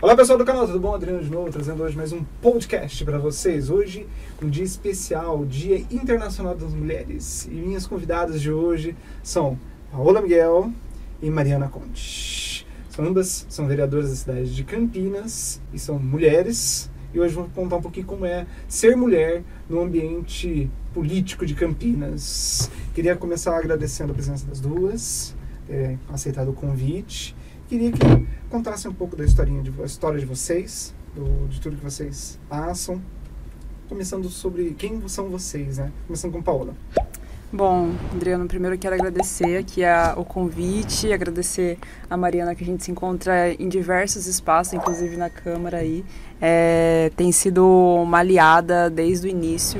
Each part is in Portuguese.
Olá pessoal do canal, tudo bom? Adriano de novo, trazendo hoje mais um podcast para vocês. Hoje, um dia especial, Dia Internacional das Mulheres. E minhas convidadas de hoje são Paola Miguel e Mariana Conte. São ambas são vereadoras da cidade de Campinas e são mulheres. E hoje vamos contar um pouquinho como é ser mulher no ambiente político de Campinas. Queria começar agradecendo a presença das duas, ter aceitado o convite. Queria que contassem um pouco da historinha de, história de vocês, do, de tudo que vocês passam. Começando sobre quem são vocês, né? Começando com Paola. Bom, Adriano, primeiro eu quero agradecer aqui a, o convite, agradecer a Mariana que a gente se encontra em diversos espaços, inclusive na Câmara aí. É, tem sido uma aliada desde o início.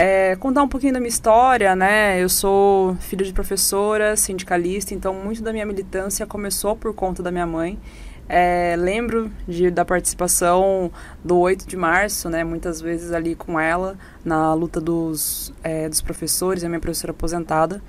É, contar um pouquinho da minha história, né? Eu sou filho de professora, sindicalista, então muito da minha militância começou por conta da minha mãe. É, lembro de, da participação do 8 de março, né, muitas vezes ali com ela, na luta dos, é, dos professores, a minha professora aposentada.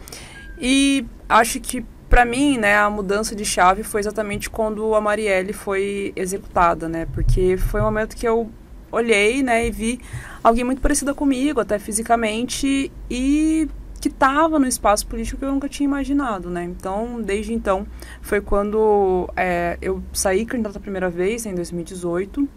E acho que, para mim, né, a mudança de chave foi exatamente quando a Marielle foi executada, né, porque foi um momento que eu olhei né, e vi alguém muito parecida comigo, até fisicamente, e que estava no espaço político que eu nunca tinha imaginado, né? Então, desde então, foi quando é, eu saí candidata a primeira vez, em 2018.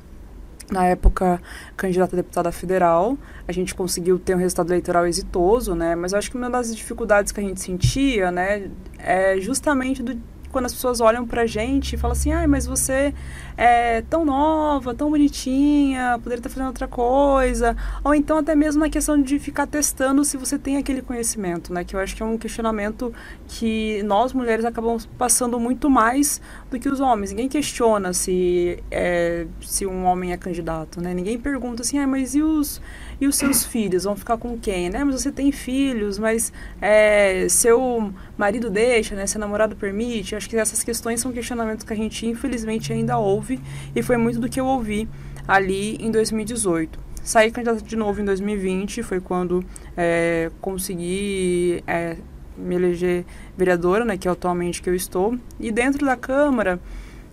Na época, candidata a deputada federal, a gente conseguiu ter um resultado eleitoral exitoso, né? Mas eu acho que uma das dificuldades que a gente sentia, né, é justamente do, quando as pessoas olham pra gente e falam assim, ah, mas você é tão nova, tão bonitinha, poderia estar fazendo outra coisa. Ou então até mesmo na questão de ficar testando se você tem aquele conhecimento, né? Que eu acho que é um questionamento que nós mulheres acabamos passando muito mais do que os homens. Ninguém questiona se, é, se um homem é candidato, né? Ninguém pergunta assim, ah, mas e os, e os seus filhos? Vão ficar com quem, né? Mas você tem filhos, mas é, seu marido deixa, né? Seu namorado permite? Acho que essas questões são questionamentos que a gente, infelizmente, ainda ouve e foi muito do que eu ouvi ali em 2018. Saí candidata de novo em 2020, foi quando é, consegui é, me eleger vereadora, né, que é atualmente que eu estou. E dentro da Câmara,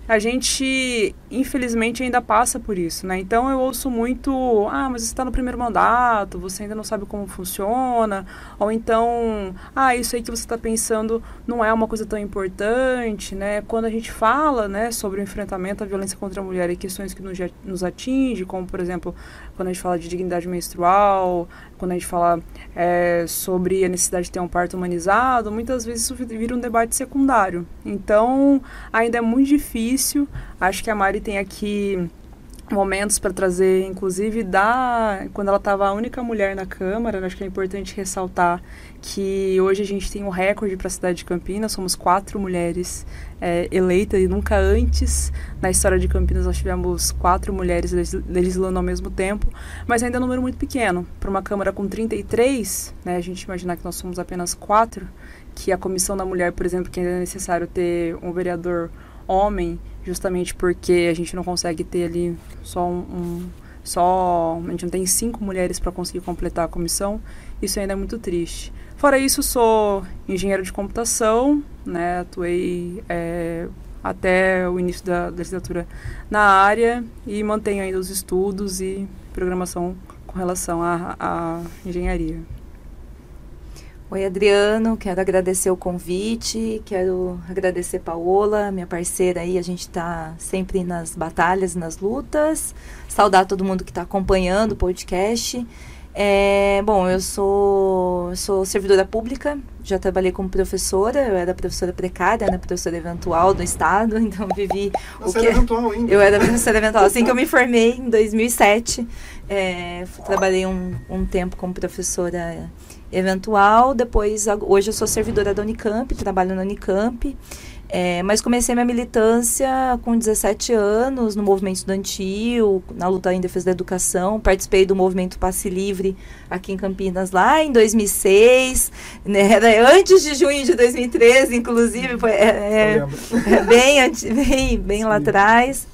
a gente, infelizmente, ainda passa por isso, né? Então eu ouço muito, ah, mas você está no primeiro mandato, você ainda não sabe como funciona, ou então, ah, isso aí que você está pensando não é uma coisa tão importante, né? Quando a gente fala, né, sobre o enfrentamento à violência contra a mulher e questões que nos, nos atinge, como, por exemplo, quando a gente fala de dignidade menstrual, quando a gente fala é, sobre a necessidade de ter um parto humanizado, muitas vezes isso vira um debate secundário. Então, ainda é muito difícil. Acho que a Mari tem aqui momentos para trazer, inclusive da quando ela estava a única mulher na Câmara, acho que é importante ressaltar que hoje a gente tem um recorde para a cidade de Campinas, somos quatro mulheres é, eleitas e nunca antes na história de Campinas nós tivemos quatro mulheres legislando ao mesmo tempo, mas ainda é um número muito pequeno. Para uma Câmara com 33, né, a gente imaginar que nós somos apenas quatro, que a Comissão da Mulher, por exemplo, que ainda é necessário ter um vereador homem, justamente porque a gente não consegue ter ali só um, um só a gente não tem cinco mulheres para conseguir completar a comissão, isso ainda é muito triste. Fora isso, sou engenheiro de computação, né? Atuei é, até o início da, da legislatura na área e mantenho ainda os estudos e programação com relação à engenharia. Oi, Adriano, quero agradecer o convite, quero agradecer Paola, minha parceira aí, a gente está sempre nas batalhas, nas lutas, saudar todo mundo que está acompanhando o podcast. É, bom, eu sou, sou servidora pública, já trabalhei como professora, eu era professora precária, né, professora eventual do Estado, então vivi Você o que... eventual ainda. Eu era professora eventual, assim que eu me formei em 2007, é, trabalhei um, um tempo como professora eventual. Depois, hoje eu sou servidora da Unicamp, trabalho na Unicamp. É, mas comecei minha militância com 17 anos no movimento estudantil, na luta em defesa da educação. Participei do movimento Passe Livre aqui em Campinas lá em 2006, né, antes de junho de 2013, inclusive, foi, é, é, é bem, bem, bem lá atrás.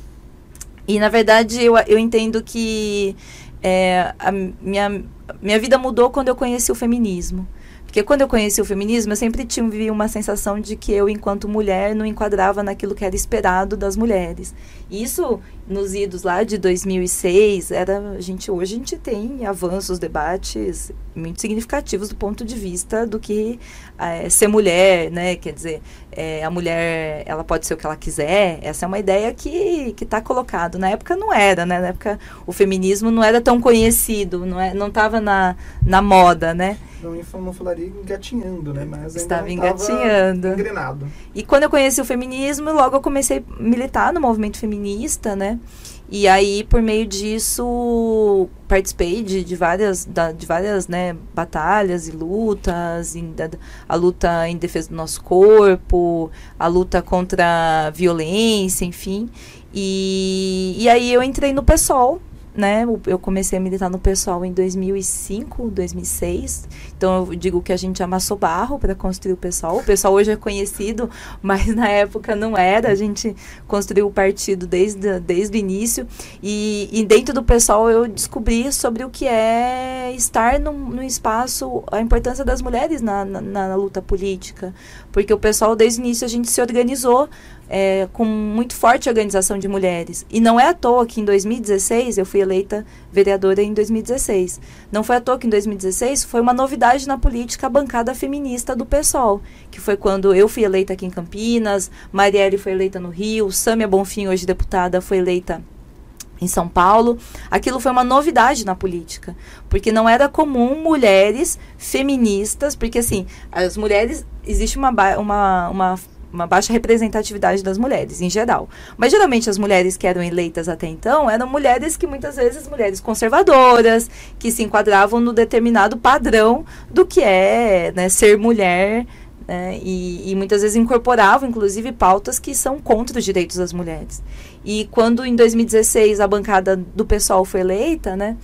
E na verdade eu, eu entendo que é, a minha, minha vida mudou quando eu conheci o feminismo. Porque quando eu conheci o feminismo, eu sempre tive uma sensação de que eu, enquanto mulher, não enquadrava naquilo que era esperado das mulheres. Isso nos idos lá de 2006, era, a gente, hoje a gente tem avanços, debates muito significativos do ponto de vista do que é, ser mulher, né? Quer dizer, é, a mulher ela pode ser o que ela quiser. Essa é uma ideia que que está colocado. Na época não era, né? Na época o feminismo não era tão conhecido, não é, não estava na, na moda, né? Não, não falaria engatinhando, né? Mas estava engatinhando. Engrenado. E quando eu conheci o feminismo, logo eu comecei a militar no movimento feminista, né? E aí, por meio disso, participei de, de várias, da, de várias né, batalhas e lutas, em, da, a luta em defesa do nosso corpo, a luta contra a violência, enfim. E, e aí eu entrei no PSOL, né? Eu comecei a militar no pessoal em 2005, 2006. Então eu digo que a gente amassou barro para construir o pessoal. O pessoal hoje é conhecido, mas na época não era. A gente construiu o partido desde, desde o início. E, e dentro do pessoal eu descobri sobre o que é estar no, no espaço, a importância das mulheres na, na, na luta política. Porque o pessoal, desde o início, a gente se organizou é, com muito forte organização de mulheres. E não é à toa que em 2016, eu fui eleita vereadora em 2016. Não foi à toa que em 2016 foi uma novidade na política a bancada feminista do PSOL, que foi quando eu fui eleita aqui em Campinas, Marielle foi eleita no Rio, Sâmia Bonfim, hoje deputada, foi eleita em São Paulo. Aquilo foi uma novidade na política, porque não era comum mulheres feministas, porque assim, as mulheres existe uma uma, uma uma baixa representatividade das mulheres, em geral. Mas geralmente as mulheres que eram eleitas até então eram mulheres que muitas vezes mulheres conservadoras, que se enquadravam no determinado padrão do que é né, ser mulher. Né, e, e muitas vezes incorporavam, inclusive, pautas que são contra os direitos das mulheres. E quando em 2016 a bancada do pessoal foi eleita, né,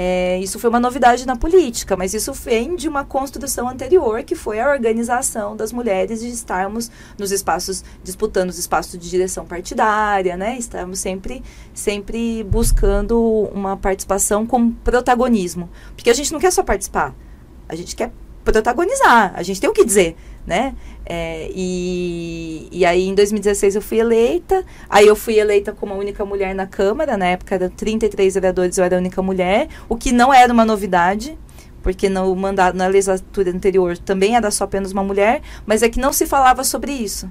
é, isso foi uma novidade na política, mas isso vem de uma construção anterior, que foi a organização das mulheres de estarmos nos espaços, disputando os espaços de direção partidária, né? Estarmos sempre, sempre buscando uma participação com protagonismo. Porque a gente não quer só participar, a gente quer protagonizar, a gente tem o que dizer né? É, e, e aí em 2016 eu fui eleita, aí eu fui eleita como a única mulher na Câmara, na época eram 33 vereadores, eu era a única mulher, o que não era uma novidade, porque no mandato, na legislatura anterior também era só apenas uma mulher, mas é que não se falava sobre isso.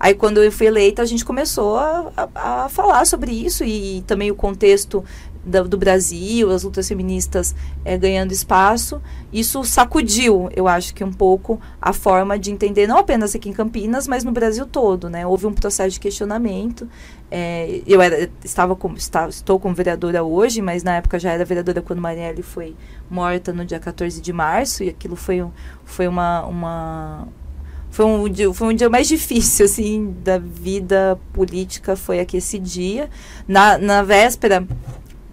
Aí, quando eu fui eleita, a gente começou a, a, a falar sobre isso e, e também o contexto do, do Brasil, as lutas feministas é, ganhando espaço, isso sacudiu, eu acho que um pouco a forma de entender, não apenas aqui em Campinas, mas no Brasil todo, né? Houve um processo de questionamento. É, eu era, estava como, está, estou como vereadora hoje, mas na época já era vereadora quando Marielle foi morta no dia 14 de março, e aquilo foi, foi uma, uma foi um, dia, foi um dia mais difícil, assim, da vida política, foi aqui esse dia. Na, na véspera,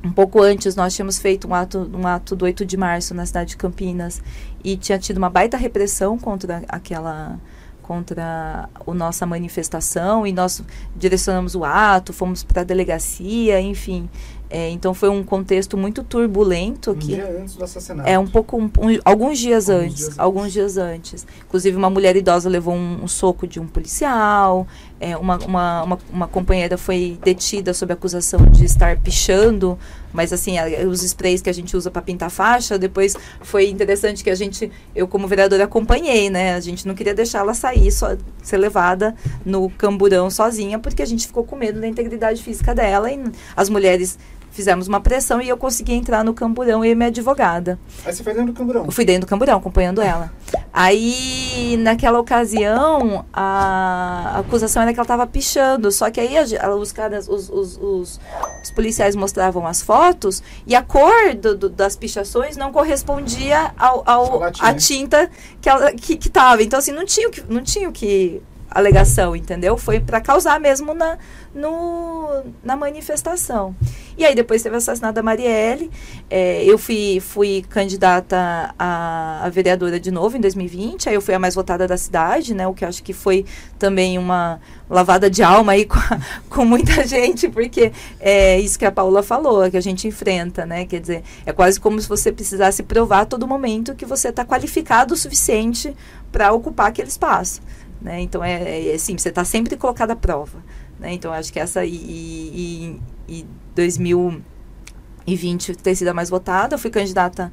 um pouco antes nós tínhamos feito um ato, um ato do 8 de março na cidade de Campinas e tinha tido uma baita repressão contra aquela contra a nossa manifestação e nós direcionamos o ato, fomos para a delegacia, enfim. É, então foi um contexto muito turbulento aqui. Um dia antes do assassinato. É um pouco, um, um, alguns dias alguns antes, dias alguns antes. dias antes. Inclusive uma mulher idosa levou um, um soco de um policial. É, uma, uma, uma, uma, companheira foi detida sob acusação de estar pichando, mas assim, a, os sprays que a gente usa para pintar faixa, depois foi interessante que a gente, eu como vereadora acompanhei, né? A gente não queria deixar ela sair, só, ser levada no camburão sozinha, porque a gente ficou com medo da integridade física dela e as mulheres fizemos uma pressão e eu consegui entrar no camburão e minha advogada. Aí você foi dentro do camburão? Eu fui dentro do camburão, acompanhando ela. Aí, naquela ocasião, a, acusação era que ela estava pichando, só que aí a, os caras, os, os, os, os, policiais mostravam as fotos e a cor do, do, das pichações não correspondia ao, ao à tinta que, ela, que, que tava. Então, assim, não tinha, não tinha o que alegação, entendeu? Foi para causar mesmo na, no, na manifestação. E aí depois teve o assassinato da Marielle. É, eu fui, fui candidata a, a, vereadora de novo em 2020. Aí eu fui a mais votada da cidade, né? O que acho que foi também uma lavada de alma aí com, a, com muita gente, porque é isso que a Paula falou, que a gente enfrenta, né? Quer dizer, é quase como se você precisasse provar a todo momento que você está qualificado o suficiente para ocupar aquele espaço. Né? Então, é, é assim, você está sempre colocado à prova. Né? Então, acho que essa... E, e, e 2020 ter sido a mais votada, eu fui candidata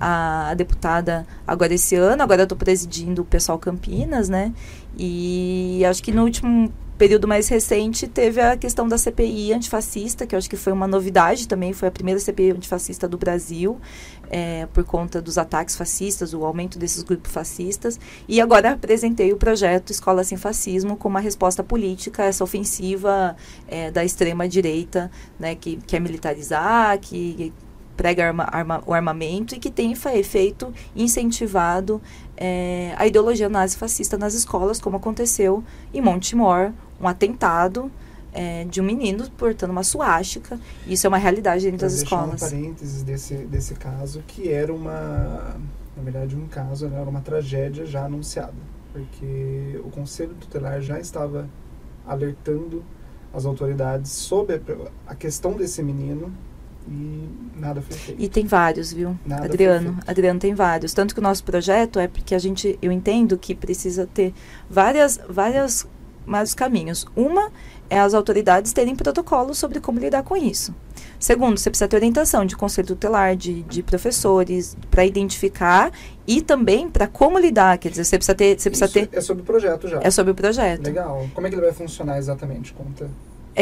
a deputada agora esse ano, agora eu estou presidindo o Pessoal Campinas, né? E acho que no último período mais recente teve a questão da CPI antifascista, que eu acho que foi uma novidade também, foi a primeira CPI antifascista do Brasil, é, por conta dos ataques fascistas, o aumento desses grupos fascistas. E agora apresentei o projeto Escola Sem Fascismo como uma resposta política a essa ofensiva é, da extrema-direita, né, que quer militarizar, que prega arma, arma, o armamento e que tem efeito incentivado é, a ideologia nazi-fascista nas escolas, como aconteceu em Montemor, um atentado é, de um menino portando uma suástica. Isso é uma realidade dentro das escolas. Um parênteses desse, desse caso, que era uma, na verdade, um caso, né, era uma tragédia já anunciada, porque o Conselho Tutelar já estava alertando as autoridades sobre a, a questão desse menino e nada foi feito. E tem vários, viu? Nada Adriano, Adriano tem vários. Tanto que o nosso projeto é porque a gente, eu entendo que precisa ter várias, várias, vários caminhos. Uma é as autoridades terem protocolos sobre como lidar com isso. Segundo, você precisa ter orientação de conselho tutelar, de, de professores, para identificar e também para como lidar. Quer dizer, você precisa ter. Você precisa ter é sobre o projeto já. É sobre o projeto. Legal. Como é que ele vai funcionar exatamente? Conta.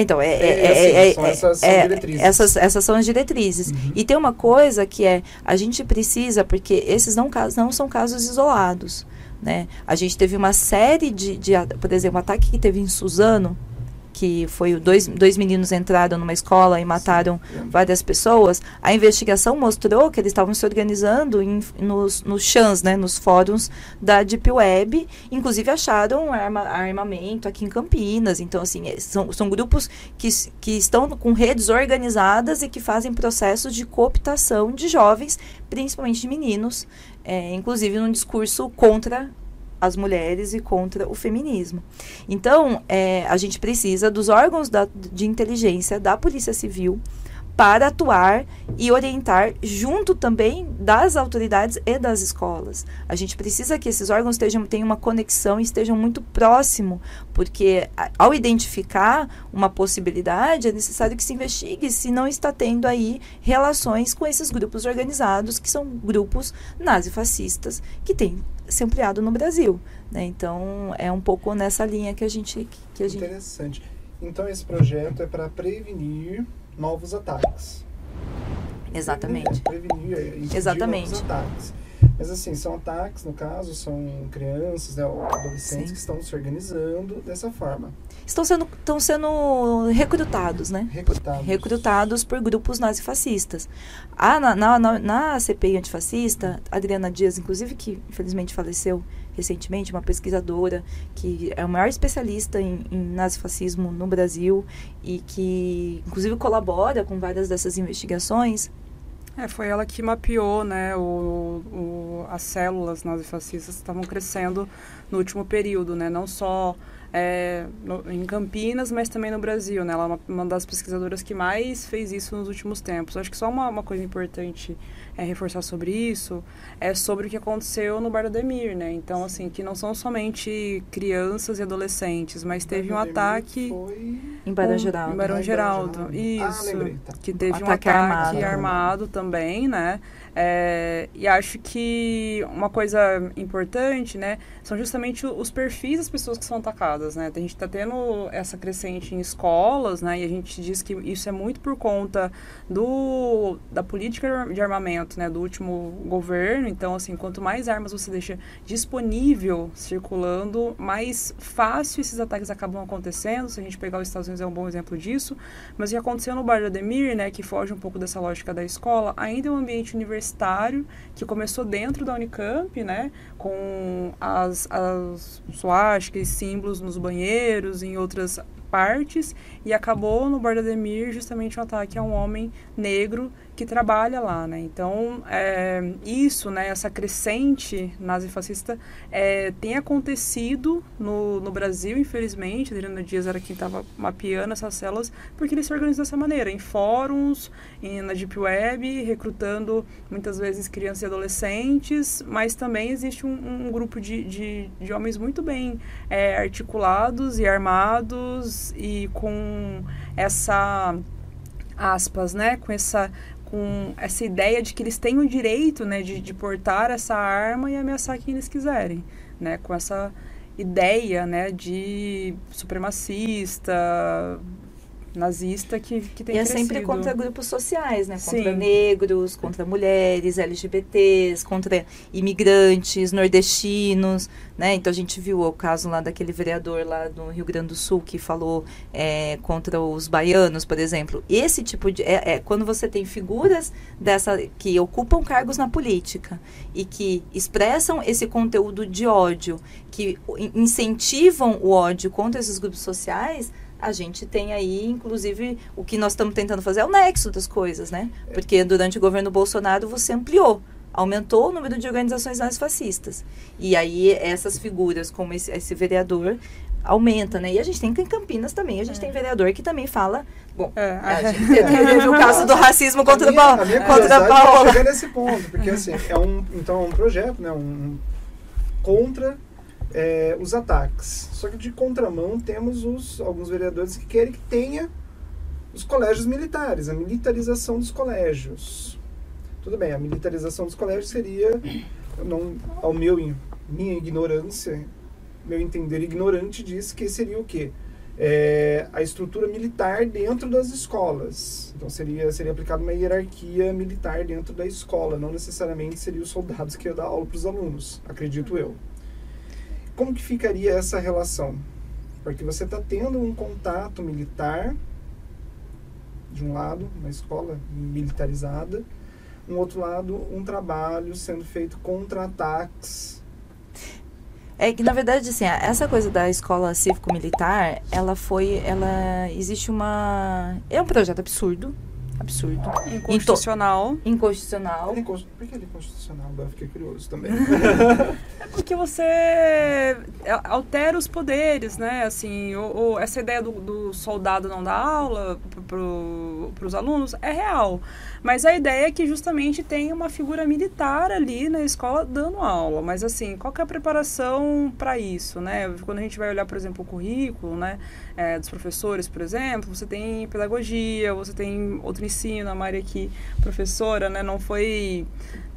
Então, é, é, é, é, essas, são diretrizes. Essas, essas são as diretrizes. Uhum. E tem uma coisa que é, a gente precisa, porque esses não, não são casos isolados. Né? A gente teve uma série de, de, por exemplo, um ataque que teve em Suzano, que foi dois, dois meninos entraram numa escola e mataram várias pessoas, a investigação mostrou que eles estavam se organizando em, nos, nos chans, né, nos fóruns da Deep Web, inclusive acharam arma, armamento aqui em Campinas. Então, assim, é, são, são grupos que, que estão com redes organizadas e que fazem processos de cooptação de jovens, principalmente de meninos, é, inclusive num discurso contra as mulheres e contra o feminismo. Então, é, a gente precisa dos órgãos da, de inteligência da Polícia Civil para atuar e orientar junto também das autoridades e das escolas. A gente precisa que esses órgãos estejam, tenham uma conexão e estejam muito próximo, porque ao identificar uma possibilidade, é necessário que se investigue se não está tendo aí relações com esses grupos organizados, que são grupos nazifascistas, que têm se ampliado no Brasil. Né? Então, é um pouco nessa linha que a gente... Que a gente... Interessante. Então, esse projeto é para prevenir novos ataques. Exatamente. Prevenir, prevenir Exatamente. novos ataques. Mas assim, são ataques, no caso, são crianças, né, adolescentes Sim. que estão se organizando dessa forma. Estão sendo, estão sendo recrutados, né? Recrutados. Recrutados por grupos nazifascistas. Ah, na, na, na, na CPI antifascista, Adriana Dias, inclusive, que infelizmente faleceu recentemente, uma pesquisadora que é o maior especialista em, em nazifascismo no Brasil e que, inclusive, colabora com várias dessas investigações, é, foi ela que mapeou, né, o, o, as células nazifascistas que estavam crescendo no último período, né, não só é, no, em Campinas, mas também no Brasil, né, ela é uma, uma, das pesquisadoras que mais fez isso nos últimos tempos. Acho que só uma, uma coisa importante é, reforçar sobre isso é sobre o que aconteceu no Bar do Demir, né? Então, assim, que não são somente crianças e adolescentes, mas teve um ataque... Foi... Em Barão Geraldo. Em Barão Geraldo, ah, isso. Ah, que teve um ataque, um ataque armado, armado também, né? É, e acho que uma coisa importante, né, são justamente os perfis das pessoas que são atacadas, né? A gente está tendo essa crescente em escolas, né, e a gente diz que isso é muito por conta do, da política de armamento, né, do último governo. Então, assim, quanto mais armas você deixa disponível circulando, mais fácil esses ataques acabam acontecendo. Se a gente pegar os Estados Unidos é um bom exemplo disso. Mas o que aconteceu no Bar de Ademir, né, que foge um pouco dessa lógica da escola, ainda é um ambiente universitário universitário que começou dentro da Unicamp, né, com as, as suásticas, símbolos nos banheiros, em outras partes e acabou no Borda Demir justamente um ataque a um homem negro que trabalha lá, né? Então, é, isso, né, essa crescente nazifascista é, tem acontecido no, no Brasil, infelizmente. Adriano Dias era quem estava mapeando essas células, porque ele se organiza dessa maneira, em fóruns, em, na Deep Web, recrutando muitas vezes crianças e adolescentes, mas também existe um, um grupo de, de, de, homens muito bem é, articulados e armados e com essa aspas, né, com essa com essa ideia de que eles têm o direito né, de, de portar essa arma e ameaçar quem eles quiserem, né, com essa ideia né, de supremacista, nazista que, que tem E é crescido. sempre contra grupos sociais, né? Contra Sim. negros, contra mulheres, LGBTs, contra imigrantes, nordestinos, né? Então a gente viu o caso lá daquele vereador lá do Rio Grande do Sul que falou é, contra os baianos, por exemplo. Esse tipo de... É, é, quando você tem figuras dessa que ocupam cargos na política e que expressam esse conteúdo de ódio, que incentivam o ódio contra esses grupos sociais a gente tem aí, inclusive, o que nós estamos tentando fazer é o nexo das coisas, né? Porque durante o governo Bolsonaro você ampliou, aumentou o número de organizações nazifascistas. E aí essas figuras, como esse, esse vereador, aumenta, né? E a gente tem em Campinas também, a gente é. tem vereador que também fala. Bom, é, a gente teve o caso do racismo contra, a minha, a minha contra a Paola. chegar nesse ponto, porque assim, é um, então, é um projeto, né? Um, contra é, os ataques. Só que de contramão temos os, alguns vereadores que querem que tenha os colégios militares, a militarização dos colégios. Tudo bem, a militarização dos colégios seria, não, ao meu minha ignorância, meu entender ignorante diz que seria o quê? É, a estrutura militar dentro das escolas. Então seria, seria aplicada uma hierarquia militar dentro da escola, não necessariamente seriam os soldados que iam dar aula para os alunos, acredito eu como que ficaria essa relação? Porque você está tendo um contato militar, de um lado, uma escola militarizada, um outro lado, um trabalho sendo feito contra ataques. É que na verdade assim, essa coisa da escola cívico-militar, ela foi, ela existe uma, é um projeto absurdo, absurdo. Inconstitucional. Inconstitucional. É Por que ele é inconstitucional? Agora fiquei curioso também. é porque você é, altera os poderes, né? Assim, ou, ou essa ideia do, do, soldado não dar aula para os alunos é real. Mas a ideia é que justamente tem uma figura militar ali na escola dando aula. Mas assim, qual é a preparação para isso, né? Quando a gente vai olhar, por exemplo, o currículo, né? É, dos professores, por exemplo, você tem pedagogia, você tem outro ensino, a Mari aqui, professora, né? Não foi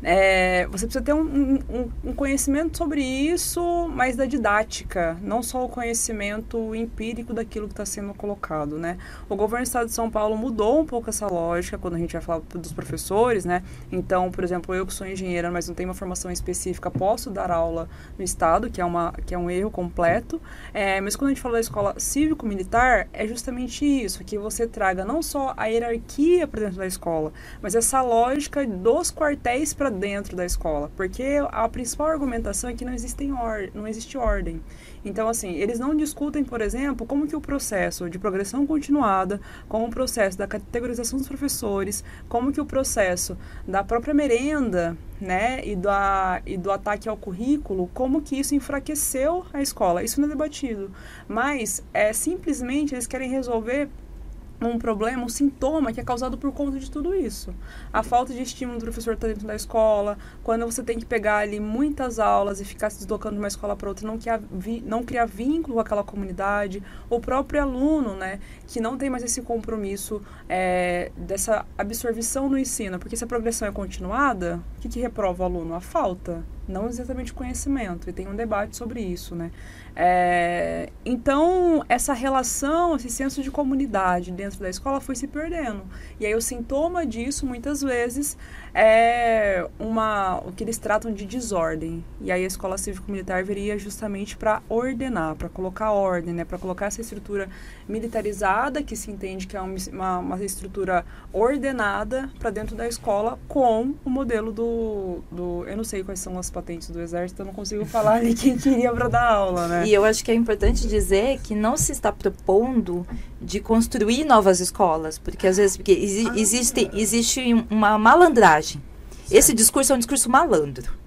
é, você precisa ter um, um, um, conhecimento sobre isso, mas da didática, não só o conhecimento empírico daquilo que está sendo colocado, né? O governo do Estado de São Paulo mudou um pouco essa lógica quando a gente vai falar dos professores, né? Então, por exemplo, eu que sou engenheira, mas não tenho uma formação específica, posso dar aula no Estado, que é, uma, que é um erro completo. É, mas quando a gente fala da escola cívico-militar, é justamente isso, que você traga não só a hierarquia para dentro da escola, mas essa lógica dos quartéis para dentro da escola, porque a principal argumentação é que não não existe ordem. Então, assim, eles não discutem, por exemplo, como que o processo de progressão continuada, como o processo da categorização dos professores, como que o processo da própria merenda, né, e, e do ataque ao currículo, como que isso enfraqueceu a escola. Isso não é debatido. Mas, é simplesmente, eles querem resolver um problema, um sintoma que é causado por conta de tudo isso. A falta de estímulo do professor tá dentro da escola, quando você tem que pegar ali muitas aulas e ficar se deslocando de uma escola para outra, não criar, não criar vínculo com aquela comunidade, o próprio aluno, né, que não tem mais esse compromisso é, dessa absorção no ensino, porque se a progressão é continuada, o que, que reprova o aluno? A falta, não exatamente o conhecimento, e tem um debate sobre isso, né. É, então, essa relação, esse senso de comunidade dentro da escola foi se perdendo. E aí, o sintoma disso, muitas vezes, é uma, o que eles tratam de desordem. E aí, a escola cívico-militar viria justamente para ordenar, para colocar ordem, né, para colocar essa estrutura militarizada, que se entende que é uma, uma estrutura ordenada para dentro da escola, com o modelo do, do. Eu não sei quais são as patentes do exército, eu não consigo falar ali quem queria para dar aula, né? né? E eu acho que é importante dizer que não se está propondo de construir novas escolas, porque às vezes porque exi Ah. existe, existe uma malandragem. Esse discurso é um discurso malandro.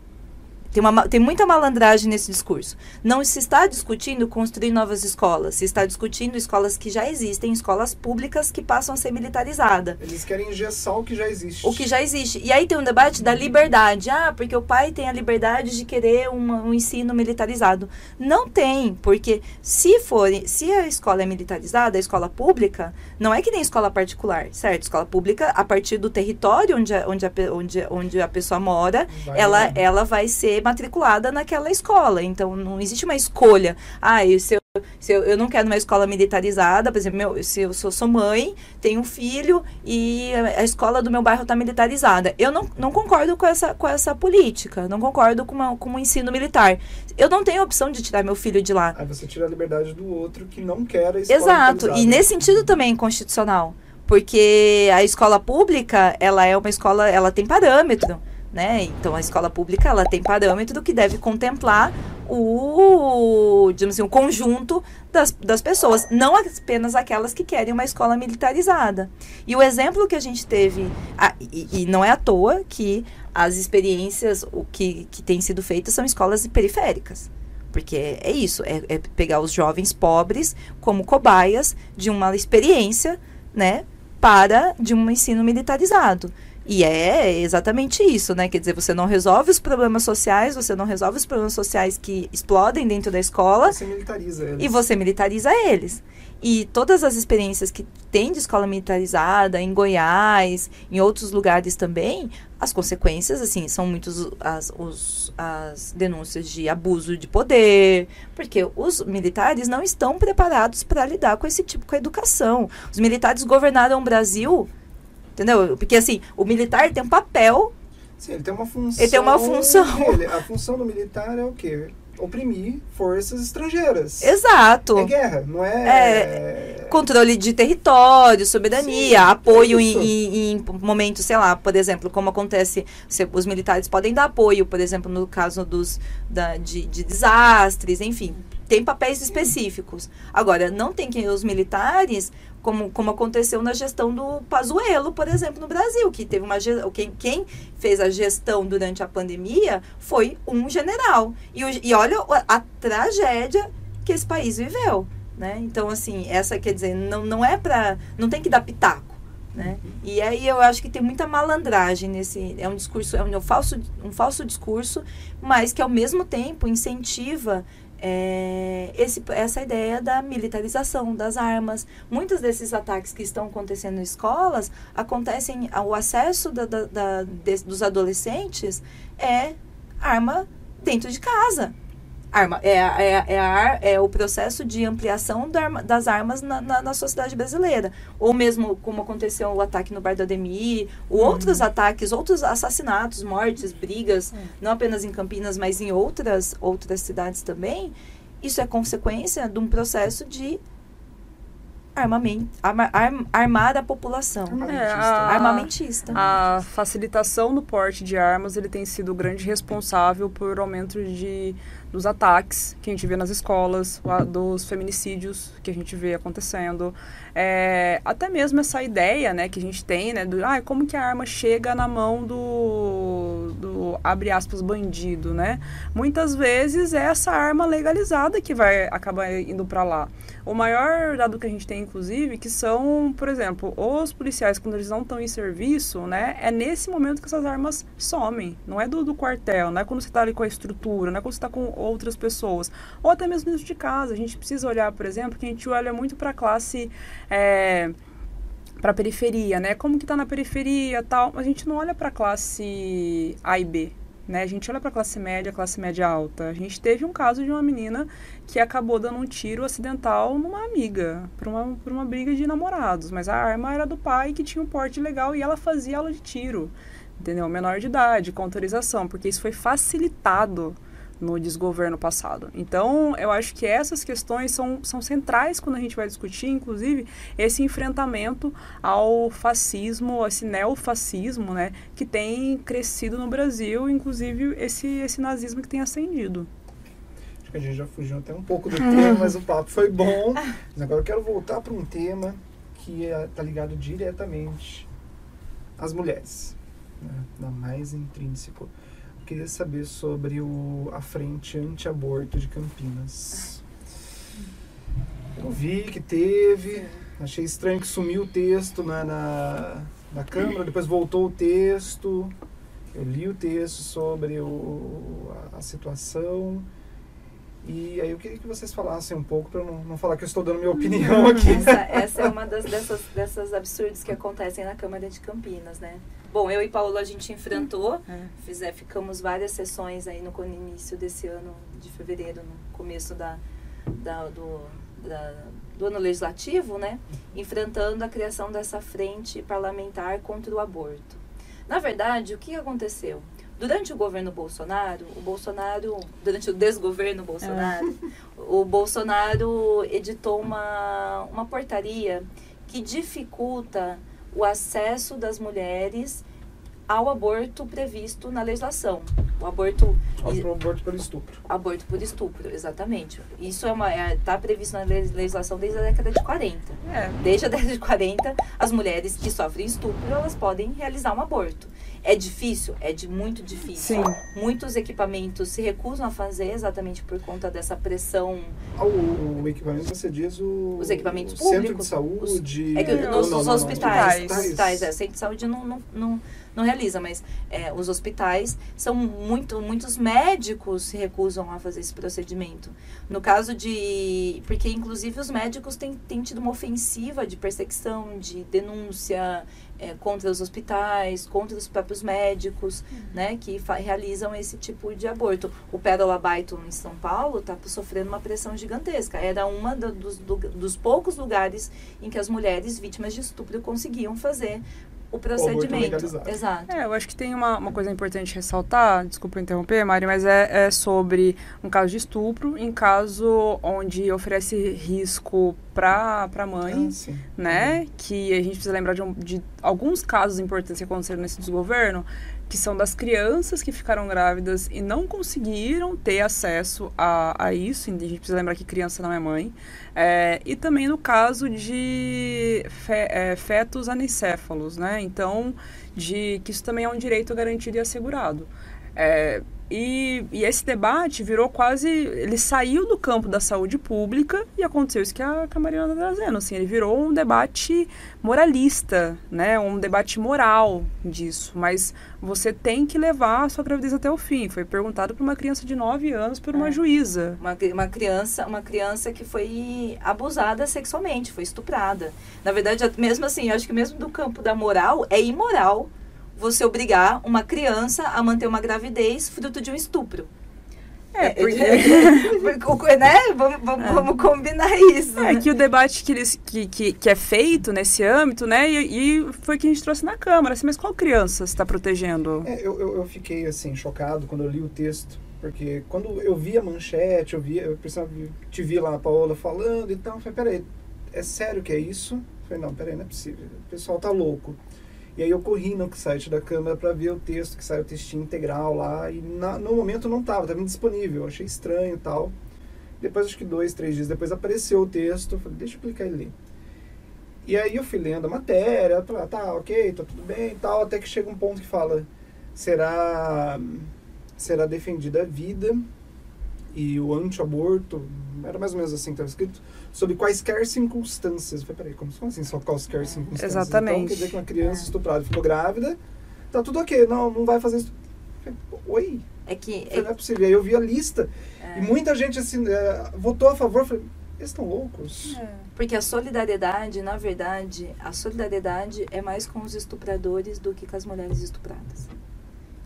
Tem, uma, ma- tem muita malandragem nesse discurso. Não se está discutindo construir novas escolas, se está discutindo escolas que já existem, escolas públicas que passam a ser militarizadas. Eles querem engessar o que já existe. O que já existe. E aí tem um debate da liberdade. Ah, porque o pai tem a liberdade de querer uma- um ensino militarizado. Não tem, porque se for, se a escola é militarizada, a escola pública, não é que nem escola particular, certo? Escola pública, a partir do território onde a, onde a, onde, onde a pessoa mora, Vai ela, ela vai ser matriculada naquela escola. Então, não existe uma escolha. Ah, se eu, se eu, eu não quero uma escola militarizada, por exemplo, meu, se eu sou, sou mãe, tenho um filho e a, escola do meu bairro está militarizada. Eu não, não concordo com essa, com essa política, não concordo com, uma, com o ensino militar. Eu não tenho opção de tirar meu filho de lá. Aí você tira a liberdade do outro que não quer a escola Exato, e nesse sentido também é inconstitucional, porque a escola pública, ela é uma escola, ela tem parâmetro, né? Então a escola pública, ela tem parâmetro que deve contemplar o, digamos assim, o conjunto das, das pessoas, não apenas aquelas que querem uma escola militarizada. E o exemplo que a gente teve, ah, e, e não é à toa que as experiências o que, que têm sido feitas são escolas periféricas. Porque é isso, é, é pegar os jovens pobres como cobaias de uma experiência, né, para de um ensino militarizado. E é exatamente isso, né? Quer dizer, você não resolve os problemas sociais, você não resolve os problemas sociais que explodem dentro da escola Você militariza eles. e você militariza eles. E todas as experiências que tem de escola militarizada, em Goiás, em outros lugares também, as consequências, assim, são muitos as, os, as denúncias de abuso de poder, porque os militares não estão preparados para lidar com esse tipo de educação. Os militares governaram o Brasil, entendeu? Porque, assim, o militar tem um papel Sim, ele tem uma função. Ele tem uma função. dele. A função do militar é o quê? Oprimir forças estrangeiras. exato. É guerra, não é. controle de território, soberania, Sim, apoio é em, em- em momentos, sei lá, por exemplo, como acontece, os militares podem dar apoio, por exemplo, no caso dos, da- de, de desastres, enfim, tem papéis específicos. Agora, não tem que os militares, como, como aconteceu na gestão do Pazuello, por exemplo, no Brasil, que teve uma quem, quem fez a gestão durante a pandemia foi um general. E, e olha a, a tragédia que esse país viveu. Né? Então, assim, essa quer dizer, não, não é pra. Não tem que dar pitaco. Né? E aí eu acho que tem muita malandragem nesse. É um discurso, é um, falso, um falso discurso, mas que ao mesmo tempo incentiva é, esse, essa ideia da militarização das armas. Muitos desses ataques que estão acontecendo em escolas acontecem. O acesso da, da- da- des- dos adolescentes é arma dentro de casa. Arma, é, a- é, é, a é o processo de ampliação da arma- das armas na, na, na sociedade brasileira. Ou mesmo como aconteceu o ataque no Bar do Ademir, ou outros ataques, outros assassinatos, mortes, brigas, não apenas em Campinas, mas em outras, outras cidades também. Isso é consequência de um processo de armamento, arma- arm- armar a população. Armamentista. É, a- Armamentista. A facilitação do porte de armas ele tem sido o grande responsável por aumento de, dos ataques que a gente vê nas escolas, dos feminicídios que a gente vê acontecendo. É, até mesmo essa ideia né, que a gente tem, né, do ah, como que a arma chega na mão do, do abre aspas, bandido, né? Muitas vezes é essa arma legalizada que vai acabar indo para lá. O maior dado que a gente tem, inclusive, que são, por exemplo, os policiais, quando eles não estão em serviço, né? É nesse momento que essas armas somem. Não é do, do quartel, não é quando você está ali com a estrutura, não é quando você está com outras pessoas. Ou até mesmo dentro de casa. A gente precisa olhar, por exemplo, que a gente olha muito para a classe. É, para a periferia, né? Como que tá na periferia, tal. A gente não olha para a classe A e B, né? A gente olha para classe média, classe média alta. A gente teve um caso de uma menina que acabou dando um tiro acidental numa amiga, por uma, uma briga de namorados. Mas a arma era do pai que tinha um porte legal e ela fazia aula de tiro, entendeu? Menor de idade, com autorização, porque isso foi facilitado no desgoverno passado. Então, eu acho que essas questões são, são centrais quando a gente vai discutir, inclusive, esse enfrentamento ao fascismo, esse neofascismo, né, que tem crescido no Brasil, inclusive esse, esse nazismo que tem ascendido. A gente já fugiu até um pouco do tema, mas o papo foi bom. Mas agora eu quero voltar para um tema que está ligado diretamente às mulheres, né? da mais intrínseco. Queria saber sobre o, a frente anti-aborto de Campinas. Eu vi que teve, achei estranho que sumiu o texto na, na, na Câmara, depois voltou o texto. Eu li o texto sobre o, a, a situação. E aí eu queria que vocês falassem um pouco, para não, não falar que eu estou dando minha opinião aqui. Essa, essa é uma das, dessas, dessas absurdos que acontecem na Câmara de Campinas, né? Bom, eu e Paulo a gente enfrentou, fizer, ficamos várias sessões aí no, no início desse ano, de fevereiro, no começo da, da, do, da, do ano legislativo, né? Enfrentando a criação dessa frente parlamentar contra o aborto. Na verdade, o que aconteceu? Durante o governo Bolsonaro, o Bolsonaro, durante o desgoverno Bolsonaro, é. o Bolsonaro editou uma, uma portaria que dificulta o acesso das mulheres ao aborto previsto na legislação. O aborto. O aborto por estupro. Aborto por estupro, exatamente. Isso é uma está é, tá previsto na legislação desde a década de 40. É. Desde a década de 40, as mulheres que sofrem estupro elas podem realizar um aborto. É difícil? É de muito difícil. Sim. Muitos equipamentos se recusam a fazer exatamente por conta dessa pressão. O, o equipamento, você diz o. Os equipamentos o públicos. Centro de saúde. Os, é que nos, não, não, hospitais. Não, hospitais. hospitais é, centro de saúde não, não, não não realiza, mas é, os hospitais são muito, muitos médicos se recusam a fazer esse procedimento. No caso de. Porque, inclusive, os médicos têm, têm tido uma ofensiva de perseguição, de denúncia é, contra os hospitais, contra os próprios médicos, uhum. né, que realizam esse tipo de aborto. O Pérola Baiton, em São Paulo, está sofrendo uma pressão gigantesca. Era uma do, dos, do, dos poucos lugares em que as mulheres vítimas de estupro conseguiam fazer o procedimento. Exato. É, eu acho que tem uma, uma coisa importante ressaltar, desculpa interromper, Mari, mas é, é sobre um caso de estupro, em caso onde oferece risco para a mãe, ah, né? Uhum. Que a gente precisa lembrar de, um, de alguns casos importantes que aconteceram nesse desgoverno, que são das crianças que ficaram grávidas e não conseguiram ter acesso a, a isso. A gente precisa lembrar que criança não é mãe. É, e também no caso de fe, é, fetos anicéfalos, né? Então, de que isso também é um direito garantido e assegurado. É, e, e, esse debate virou quase. Ele saiu do campo da saúde pública e aconteceu isso que a, que a Mariana está trazendo. Assim, ele virou um debate moralista, né? um debate moral disso. Mas você tem que levar a sua gravidez até o fim. Foi perguntado para uma criança de 9 anos por uma é. juíza. Uma, uma, criança, uma criança que foi abusada sexualmente, foi estuprada. Na verdade, mesmo assim, eu acho que mesmo do campo da moral, é imoral você obrigar uma criança a manter uma gravidez fruto de um estupro. É, porque... né? Vamos, vamos, é. vamos, combinar isso. É né? que o debate que, eles, que, que, que, é feito nesse âmbito, né? E, e, foi que a gente trouxe na Câmara. Assim, mas qual criança está protegendo? É, eu, eu, eu, fiquei, assim, chocado quando eu li o texto. Porque quando eu vi a manchete, eu, vi, eu te vi lá, a Paola, falando e tal. Eu falei, peraí, é sério que é isso? Eu falei, não, peraí, não é possível. O pessoal tá louco. E aí eu corri no site da Câmara para ver o texto, que saiu o textinho integral lá, e na, no momento não estava, estava indisponível, achei estranho e tal. Depois, acho que dois, três dias depois, apareceu o texto, falei, deixa eu clicar ler. E aí eu fui lendo a matéria, ah, tá, ok, tá tudo bem e tal, até que chega um ponto que fala, será, será defendida a vida e o anti-aborto, era mais ou menos assim que estava escrito, sob quaisquer circunstâncias. Eu falei, peraí, como assim, só quaisquer circunstâncias? Exatamente. Então quer dizer que uma criança é. estuprada ficou grávida, tá tudo ok, não, não vai fazer isso. Oi? É que. Falei, não é possível. Aí eu vi a lista é. e muita gente assim, é, votou a favor. Falei, eles estão loucos. É. Porque a solidariedade, na verdade, a solidariedade é mais com os estupradores do que com as mulheres estupradas.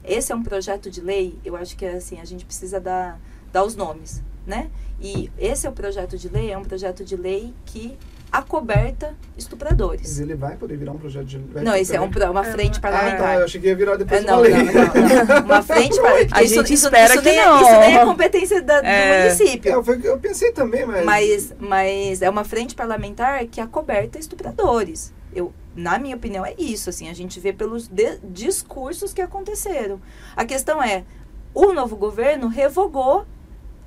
Esse é um projeto de lei, eu acho que é assim, a gente precisa dar, dar os nomes né? E esse é o projeto de lei, é um projeto de lei que acoberta estupradores. Mas ele vai poder virar um projeto de lei? Não, esse é um, uma frente parlamentar. Ah, eu achei que ia virar depois é, não, não, não, não, Uma frente parlamentar. A isso, gente isso, espera isso, que nem, não. Isso nem é competência da, é. do município. É, eu, eu, pensei também, mas... mas... Mas é uma frente parlamentar que acoberta estupradores. Eu, na minha opinião, é isso. Assim, a gente vê pelos discursos que aconteceram. A questão é, o novo governo revogou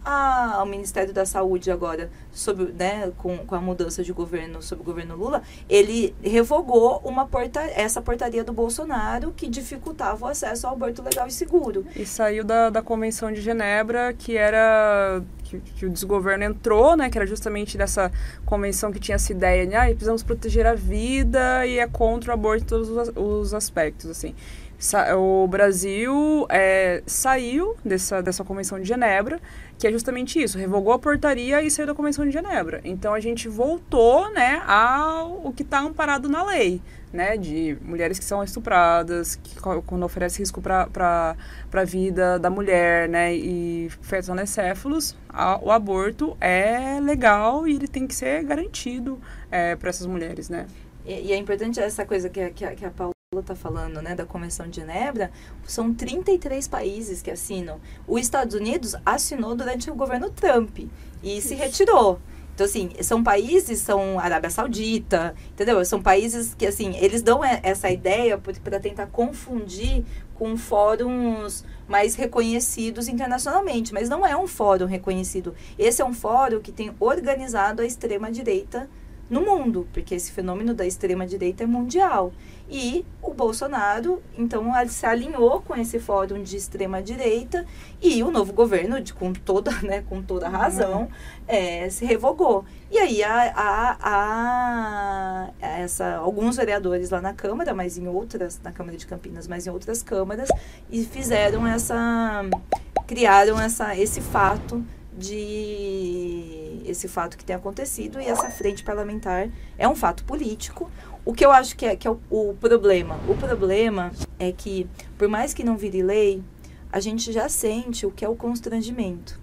a, ao Ministério da Saúde agora, sobre, né, com, com a mudança de governo, sob o governo Lula, ele revogou uma porta, essa portaria do Bolsonaro que dificultava o acesso ao aborto legal e seguro. E saiu da, da Convenção de Genebra, que era que, que, o desgoverno entrou, né, que era justamente dessa convenção que tinha essa ideia de ah, precisamos proteger a vida e é contra o aborto em todos os, os aspectos, assim o Brasil é, saiu dessa, dessa Convenção de Genebra, que é justamente isso, revogou a portaria e saiu da Convenção de Genebra. Então a gente voltou né, ao que está amparado na lei, né, de mulheres que são estupradas, que quando oferece risco para a vida da mulher né, e fetos anecéfalos, a, o aborto é legal e ele tem que ser garantido é, para essas mulheres. Né? E, e, é importante essa coisa que, que, que a Paula está falando, né, da Convenção de Genebra, são 33 países que assinam. Os Estados Unidos assinou durante o governo Trump e Isso. se retirou. Então, assim, são países, são Arábia Saudita, entendeu? São países que, assim, eles dão essa ideia para tentar confundir com fóruns mais reconhecidos internacionalmente, mas não é um fórum reconhecido. Esse é um fórum que tem organizado a extrema-direita no mundo, porque esse fenômeno da extrema-direita é mundial. E o Bolsonaro, então, se alinhou com esse fórum de extrema-direita e o novo governo, de, com, toda, né, com toda razão, é, se revogou. E aí, essa, alguns vereadores lá na Câmara, mas em outras, na Câmara de Campinas, mas em outras câmaras, e fizeram essa. criaram essa, esse fato de esse fato que tem acontecido e essa frente parlamentar é um fato político. O que eu acho que é, que é o, o problema? O problema é que, por mais que não vire lei, a gente já sente o que é o constrangimento.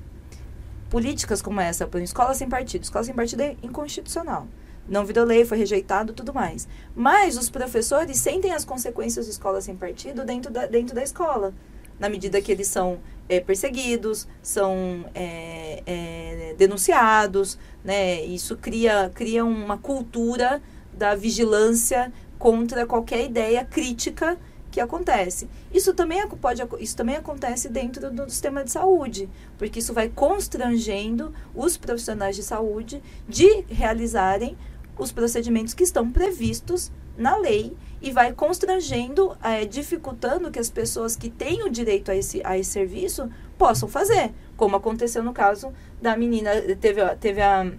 Políticas como essa, por escola sem partido. Escola sem partido é inconstitucional. Não virou lei, foi rejeitado, tudo mais. Mas os professores sentem as consequências de escola sem partido dentro da, dentro da escola. Na medida que eles são é, perseguidos, são é, é, denunciados, né? Isso cria, cria uma cultura da vigilância contra qualquer ideia crítica que acontece. Isso também, pode, isso também acontece dentro do, sistema de saúde, porque isso vai constrangendo os profissionais de saúde de realizarem os procedimentos que estão previstos na lei e vai constrangendo, é, dificultando que as pessoas que têm o direito a esse, a esse serviço possam fazer, como aconteceu no caso da menina, teve, teve a,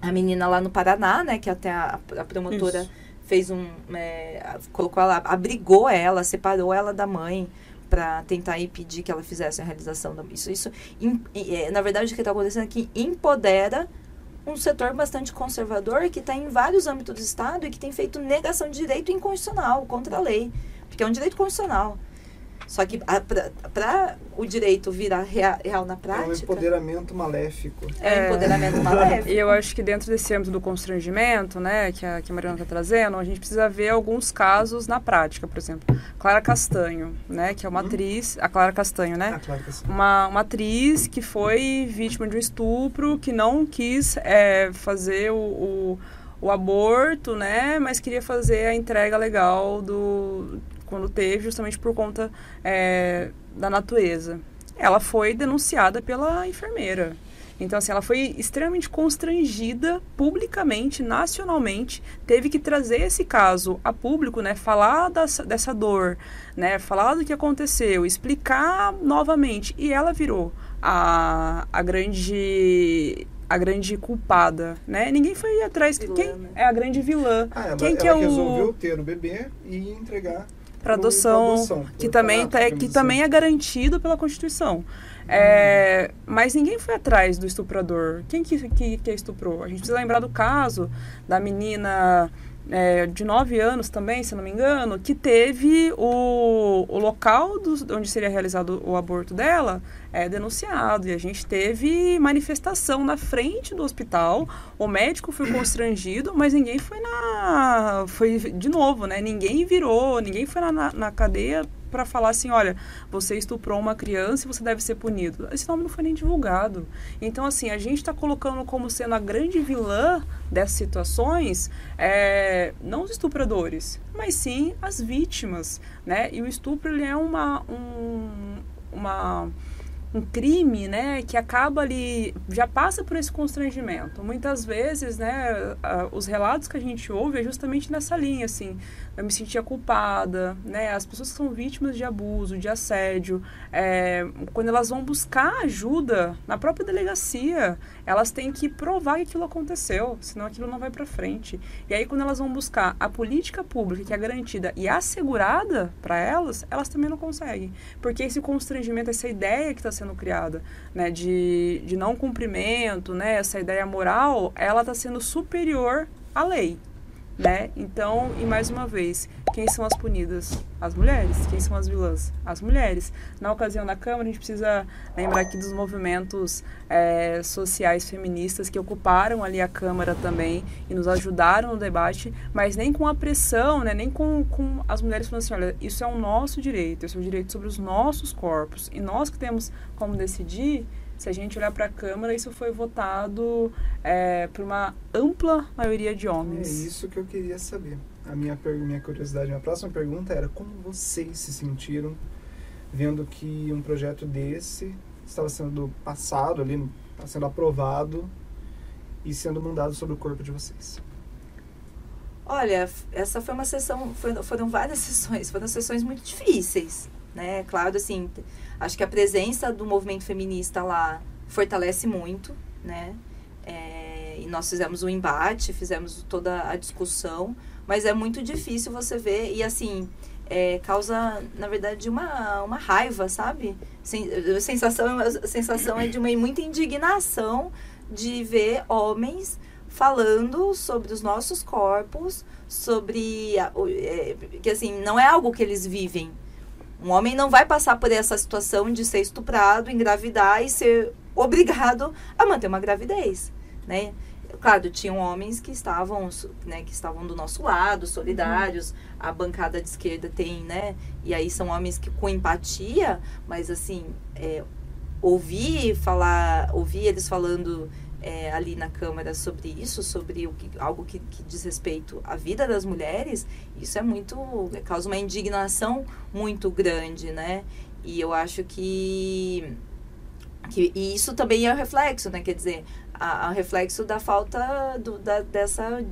a menina lá no Paraná, né, que até a, a promotora Isso. fez um, é, colocou ela, abrigou ela, separou ela da mãe para tentar impedir que ela fizesse a realização disso. Isso, in, é, na verdade, o que está acontecendo aqui é empodera um setor bastante conservador que está em vários âmbitos do Estado e que tem feito negação de direito inconstitucional contra a lei, porque é um direito constitucional. Só que para o direito virar real, real, na prática. É um empoderamento maléfico. É, um empoderamento maléfico. E eu acho que dentro desse âmbito do constrangimento, né, que a, que a Mariana está trazendo, a gente precisa ver alguns casos na prática, por exemplo. Clara Castanho, né, que é uma hum? atriz. A Clara Castanho, né? Ah, Clara Castanho. Uma, uma atriz que foi vítima de um estupro, que não quis é, fazer o, o o aborto, né? Mas queria fazer a entrega legal do quando teve, justamente por conta é, da natureza. Ela foi denunciada pela enfermeira. Então, assim, ela foi extremamente constrangida publicamente, nacionalmente, teve que trazer esse caso a público, né, falar dessa, dessa dor, né, falar do que aconteceu, explicar novamente. E ela virou a, a grande a grande culpada, né? Ninguém foi atrás. Vilã, quem né? é a grande vilã? Ah, ela, quem ela que é o resolveu ter o bebê e entregar para adoção, adoção, que também tá, que também é garantido pela Constituição. É, mas ninguém foi atrás do estuprador. Quem que, que, que estuprou? A gente precisa lembrar do caso da menina é, de 9 anos também, se não me engano, que teve o, o local do, onde seria realizado o aborto dela é, denunciado. E a gente teve manifestação na frente do hospital. O médico foi constrangido, mas ninguém foi na. Foi de novo, né? Ninguém virou, ninguém foi na, na cadeia para falar assim, olha, você estuprou uma criança e você deve ser punido. Esse nome não foi nem divulgado. Então, assim, a gente está colocando como sendo a grande vilã dessas situações, é, não os estupradores, mas sim as vítimas, né? E o estupro, ele é uma... Um, uma um crime, né, que acaba ali, já passa por esse constrangimento. Muitas vezes, né, os relatos que a gente ouve é justamente nessa linha, assim, eu me sentia culpada, né, as pessoas que são vítimas de abuso, de assédio, é, quando elas vão buscar ajuda na própria delegacia, elas têm que provar que aquilo aconteceu, senão aquilo não vai para frente. E aí, quando elas vão buscar a política pública que é garantida e assegurada para elas, elas também não conseguem, porque esse constrangimento, essa ideia que está sendo criada, né, de, de não cumprimento, né, essa ideia moral, ela está sendo superior à lei, né? Então, e mais uma vez, quem são as punidas? As mulheres. Quem são as vilãs? As mulheres. Na ocasião da Câmara, a gente precisa lembrar aqui dos movimentos é, sociais feministas que ocuparam ali a Câmara também e nos ajudaram no debate, mas nem com a pressão, né, nem com, com as mulheres falando assim, olha, isso é o nosso direito, isso é o direito sobre os nossos corpos, e nós que temos como decidir se a gente olhar para a Câmara, isso foi votado é, por uma ampla maioria de homens. É isso que eu queria saber. A minha, minha curiosidade, minha próxima pergunta era como vocês se sentiram vendo que um projeto desse estava sendo passado ali, sendo aprovado e sendo mandado sobre o corpo de vocês? Olha, essa foi uma sessão, foi, foram várias sessões, foram sessões muito difíceis, né? Claro, assim, Acho que a presença do movimento feminista lá fortalece muito, né? É, e nós fizemos o um embate, fizemos toda a discussão, mas é muito difícil você ver e assim é, causa na verdade uma, uma raiva, sabe? Sen, a sensação a sensação é de uma muita indignação de ver homens falando sobre os nossos corpos, sobre é, que assim não é algo que eles vivem, um homem não vai passar por essa situação de ser estuprado, engravidar e ser obrigado a manter uma gravidez, né? Claro, tinham homens que estavam, né, que estavam do nosso lado, solidários. Uhum. A bancada de esquerda tem, né? E aí são homens que com empatia, mas assim, é, ouvir falar, ouvir eles falando é, ali na Câmara sobre isso, sobre que, algo que, que, diz respeito à vida das mulheres, isso é muito. causa uma indignação muito grande, né? E eu acho que. que e isso também é um reflexo, né? Quer dizer, a, a reflexo da falta do, da, dessa.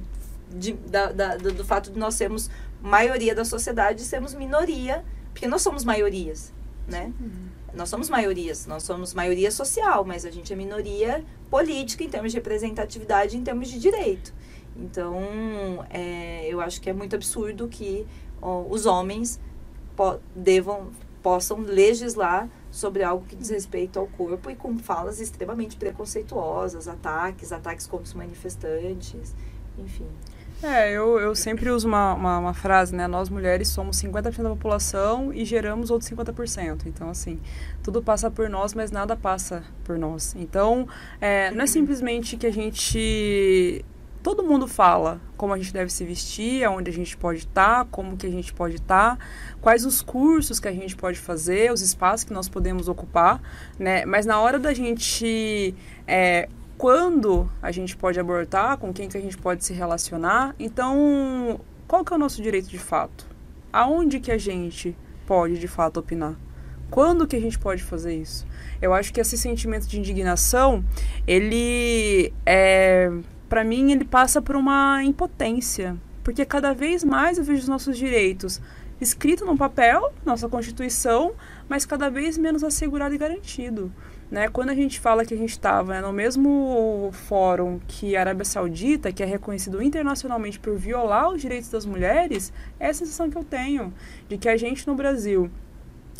De, da, da, do, do fato de nós sermos maioria da sociedade e sermos minoria, porque nós somos maiorias, né? Uhum. Nós somos maiorias, nós somos maioria social, mas a gente é minoria política em termos de representatividade, em termos de direito. Então, é, eu acho que é muito absurdo que ó, os homens po devam, possam legislar sobre algo que diz respeito ao corpo e com falas extremamente preconceituosas, ataques, ataques contra os manifestantes, enfim. É, eu, eu sempre uso uma, uma, uma, frase, né? Nós mulheres somos 50% da população e geramos outros 50%. Então, assim, tudo passa por nós, mas nada passa por nós. Então, é, não é simplesmente que a gente. Todo mundo fala como a gente deve se vestir, aonde a gente pode estar, tá, como que a gente pode estar, tá, quais os cursos que a gente pode fazer, os espaços que nós podemos ocupar, né? Mas na hora da gente é, quando a gente pode abortar, com quem que a gente pode se relacionar. Então, qual que é o nosso direito de fato? Aonde que a gente pode de fato opinar? Quando que a gente pode fazer isso? Eu acho que esse sentimento de indignação, ele é, para mim, ele passa por uma impotência, porque cada vez mais eu vejo os nossos direitos escritos no papel, nossa Constituição, mas cada vez menos assegurado e garantido. Né? Quando a gente fala que a gente estava né, no mesmo fórum que a Arábia Saudita, que é reconhecido internacionalmente por violar os direitos das mulheres, é a sensação que eu tenho de que a gente no Brasil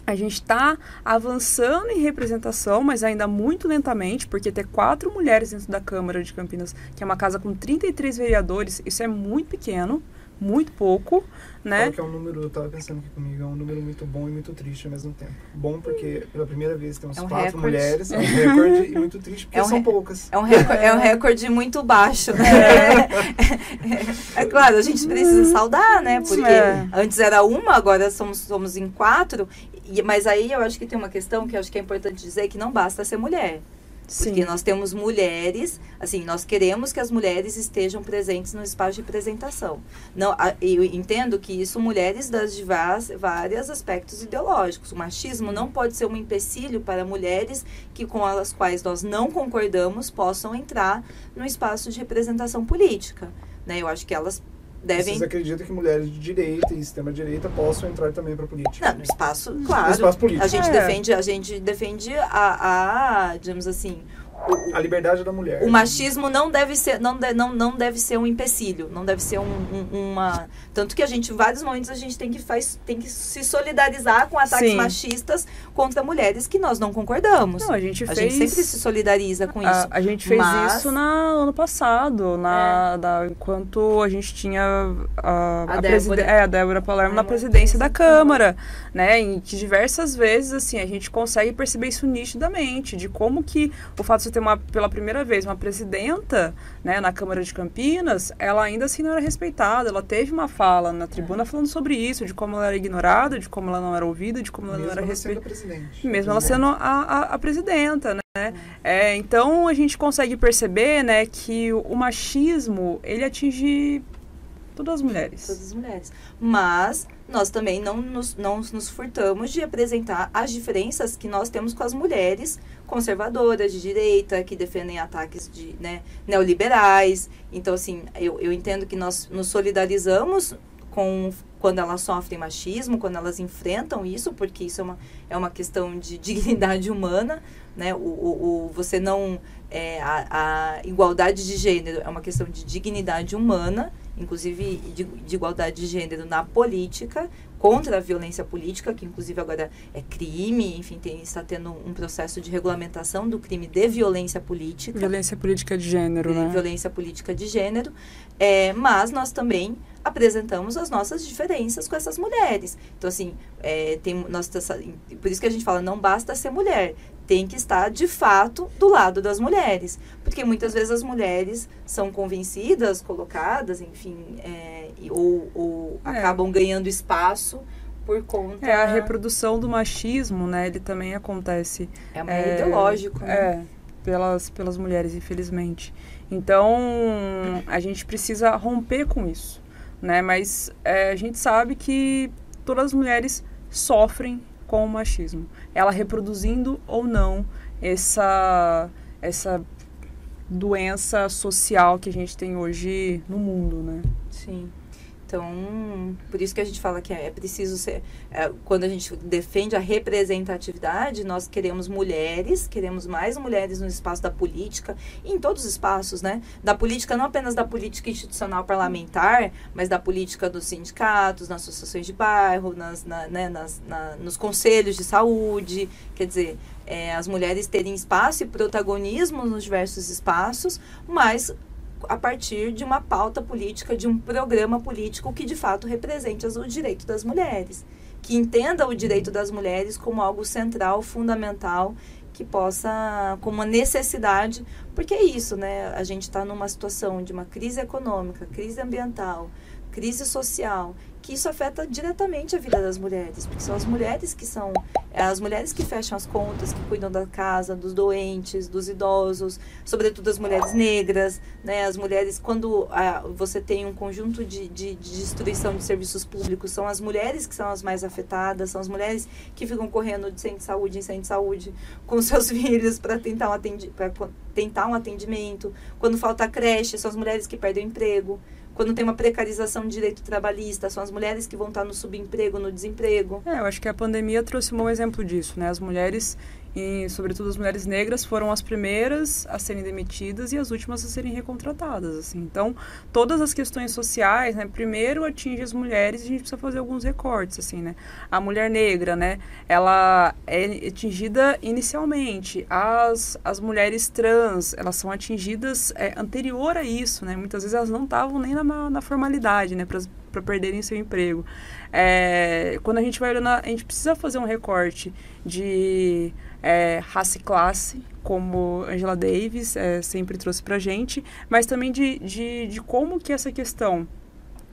a gente está avançando em representação, mas ainda muito lentamente, porque ter quatro mulheres dentro da Câmara de Campinas, que é uma casa com 33 vereadores, isso é muito pequeno muito pouco, né? Que é um número, eu tava pensando aqui comigo, é um número muito bom e muito triste ao mesmo tempo. Bom porque pela primeira vez temos é um quatro recorde. mulheres, é um recorde, e muito triste porque é um são poucas. É um, recorde, é um recorde muito baixo, né? É. é. claro, a gente precisa saudar, né? Porque é. antes era uma, agora somos, somos em quatro. E, mas aí eu acho que tem uma questão que eu acho que é importante dizer, que não basta ser mulher. Porque Sim. nós temos mulheres, assim, nós queremos que as mulheres estejam presentes no espaço de representação. Não, eu entendo que isso mulheres das divas, vários aspectos ideológicos. O machismo não pode ser um empecilho para mulheres que com as quais nós não concordamos possam entrar no espaço de representação política. Né? Eu acho que elas devem Vocês acreditam que mulheres de direita e extrema-direita possam entrar também para a política? Não, no espaço, claro. Espaço político. A gente É. defende, a gente defende a, a digamos assim, A liberdade da mulher. o machismo não deve ser, não, de- não, não deve ser um empecilho, não deve ser um, um- uma, tanto que a gente, em vários momentos a gente tem que faz, tem que se solidarizar com ataques Sim. machistas contra mulheres que nós não concordamos. Não, a gente a fez. gente sempre se solidariza com isso. A, a gente fez Mas- isso na, ano passado, na, da, enquanto a gente tinha a, A a, preside- Débora. é, a Débora Palermo na presidência da Câmara, né? Em que diversas vezes, assim, a gente consegue perceber isso nitidamente, de como que o fato de você ter uma, pela primeira vez, uma presidenta, né, na Câmara de Campinas, ela ainda assim não era respeitada, ela teve uma fala na tribuna falando sobre isso, de como ela era ignorada, de como ela não era ouvida, de como ela Mesmo não era respeitada. Mesmo ela sendo a, a, a presidenta, né? É, então a gente consegue perceber, né, que o, o machismo ele atinge todas as mulheres. todas as mulheres. Mas nós também não nos, não nos furtamos de apresentar as diferenças que nós temos com as mulheres conservadoras de direita, que defendem ataques de, né, neoliberais. Então, assim, eu, eu entendo que nós nos solidarizamos com quando elas sofrem machismo, quando elas enfrentam isso, porque isso é uma, é uma questão de dignidade humana, né? O, o, o- você não... É, a, a igualdade de gênero é uma questão de dignidade humana, inclusive de, de igualdade de gênero na política, contra a violência política, que inclusive agora é crime, enfim, tem, está tendo um processo de regulamentação do crime de violência política Violência política de gênero, de né? violência política de gênero, é, mas nós também apresentamos as nossas diferenças com essas mulheres. Então, assim, é, tem, nós, tá por isso que a gente fala, não basta ser mulher, tem que estar, de fato, do lado das mulheres. Porque muitas vezes as mulheres são convencidas, colocadas, enfim, é, ou, ou É. acabam ganhando espaço por conta... É, a reprodução do machismo, né, ele também acontece É é, ideológico, né? É, pelas, pelas mulheres, infelizmente. Então, a gente precisa romper com isso, né? Mas é, a gente sabe que todas as mulheres sofrem com o machismo. Ela reproduzindo ou não essa, essa doença social que a gente tem hoje no mundo, né? Sim. Então, por isso que a gente fala que é preciso ser. é, quando a gente defende a representatividade, nós queremos mulheres, queremos mais mulheres no espaço da política, em todos os espaços, né? Da política, não apenas da política institucional parlamentar, mas da política dos sindicatos, nas associações de bairro, nas, na- né, nas, na- nos conselhos de saúde. Quer dizer, é, as mulheres terem espaço e protagonismo nos diversos espaços, mas a partir de uma pauta política, de um programa político que de fato represente o direito das mulheres, que entenda o direito das mulheres como algo central, fundamental, que possa, como uma necessidade, porque é isso, né? A gente está numa situação de uma crise econômica, crise ambiental, crise social, que isso afeta diretamente a vida das mulheres, porque são as mulheres que são é, as mulheres que fecham as contas, que cuidam da casa, dos doentes, dos idosos, sobretudo as mulheres negras, né? As mulheres, quando ah, você tem um conjunto de, de, de destruição de serviços públicos, são as mulheres que são as mais afetadas, são as mulheres que ficam correndo de centro de saúde em centro de saúde com seus filhos para tentar, um atendi pra co- tentar um atendimento. Quando falta creche, são as mulheres que perdem o emprego. Quando tem uma precarização de direito trabalhista, são as mulheres que vão estar no subemprego, no desemprego. É, eu acho que a pandemia trouxe um bom exemplo disso, né? As mulheres, e sobretudo as mulheres negras, foram as primeiras a serem demitidas e as últimas a serem recontratadas, assim. Então, todas as questões sociais, né? Primeiro atinge as mulheres e a gente precisa fazer alguns recortes, assim, né? A mulher negra, né? Ela é atingida inicialmente. As, as mulheres trans, elas são atingidas é, anterior a isso, né? Muitas vezes elas não estavam nem na, na formalidade, né? Para perderem seu emprego. É, quando a gente vai olhando, a gente precisa fazer um recorte de é, raça e classe, como Angela Davis é, sempre trouxe pra gente, mas também de, de, de como que essa questão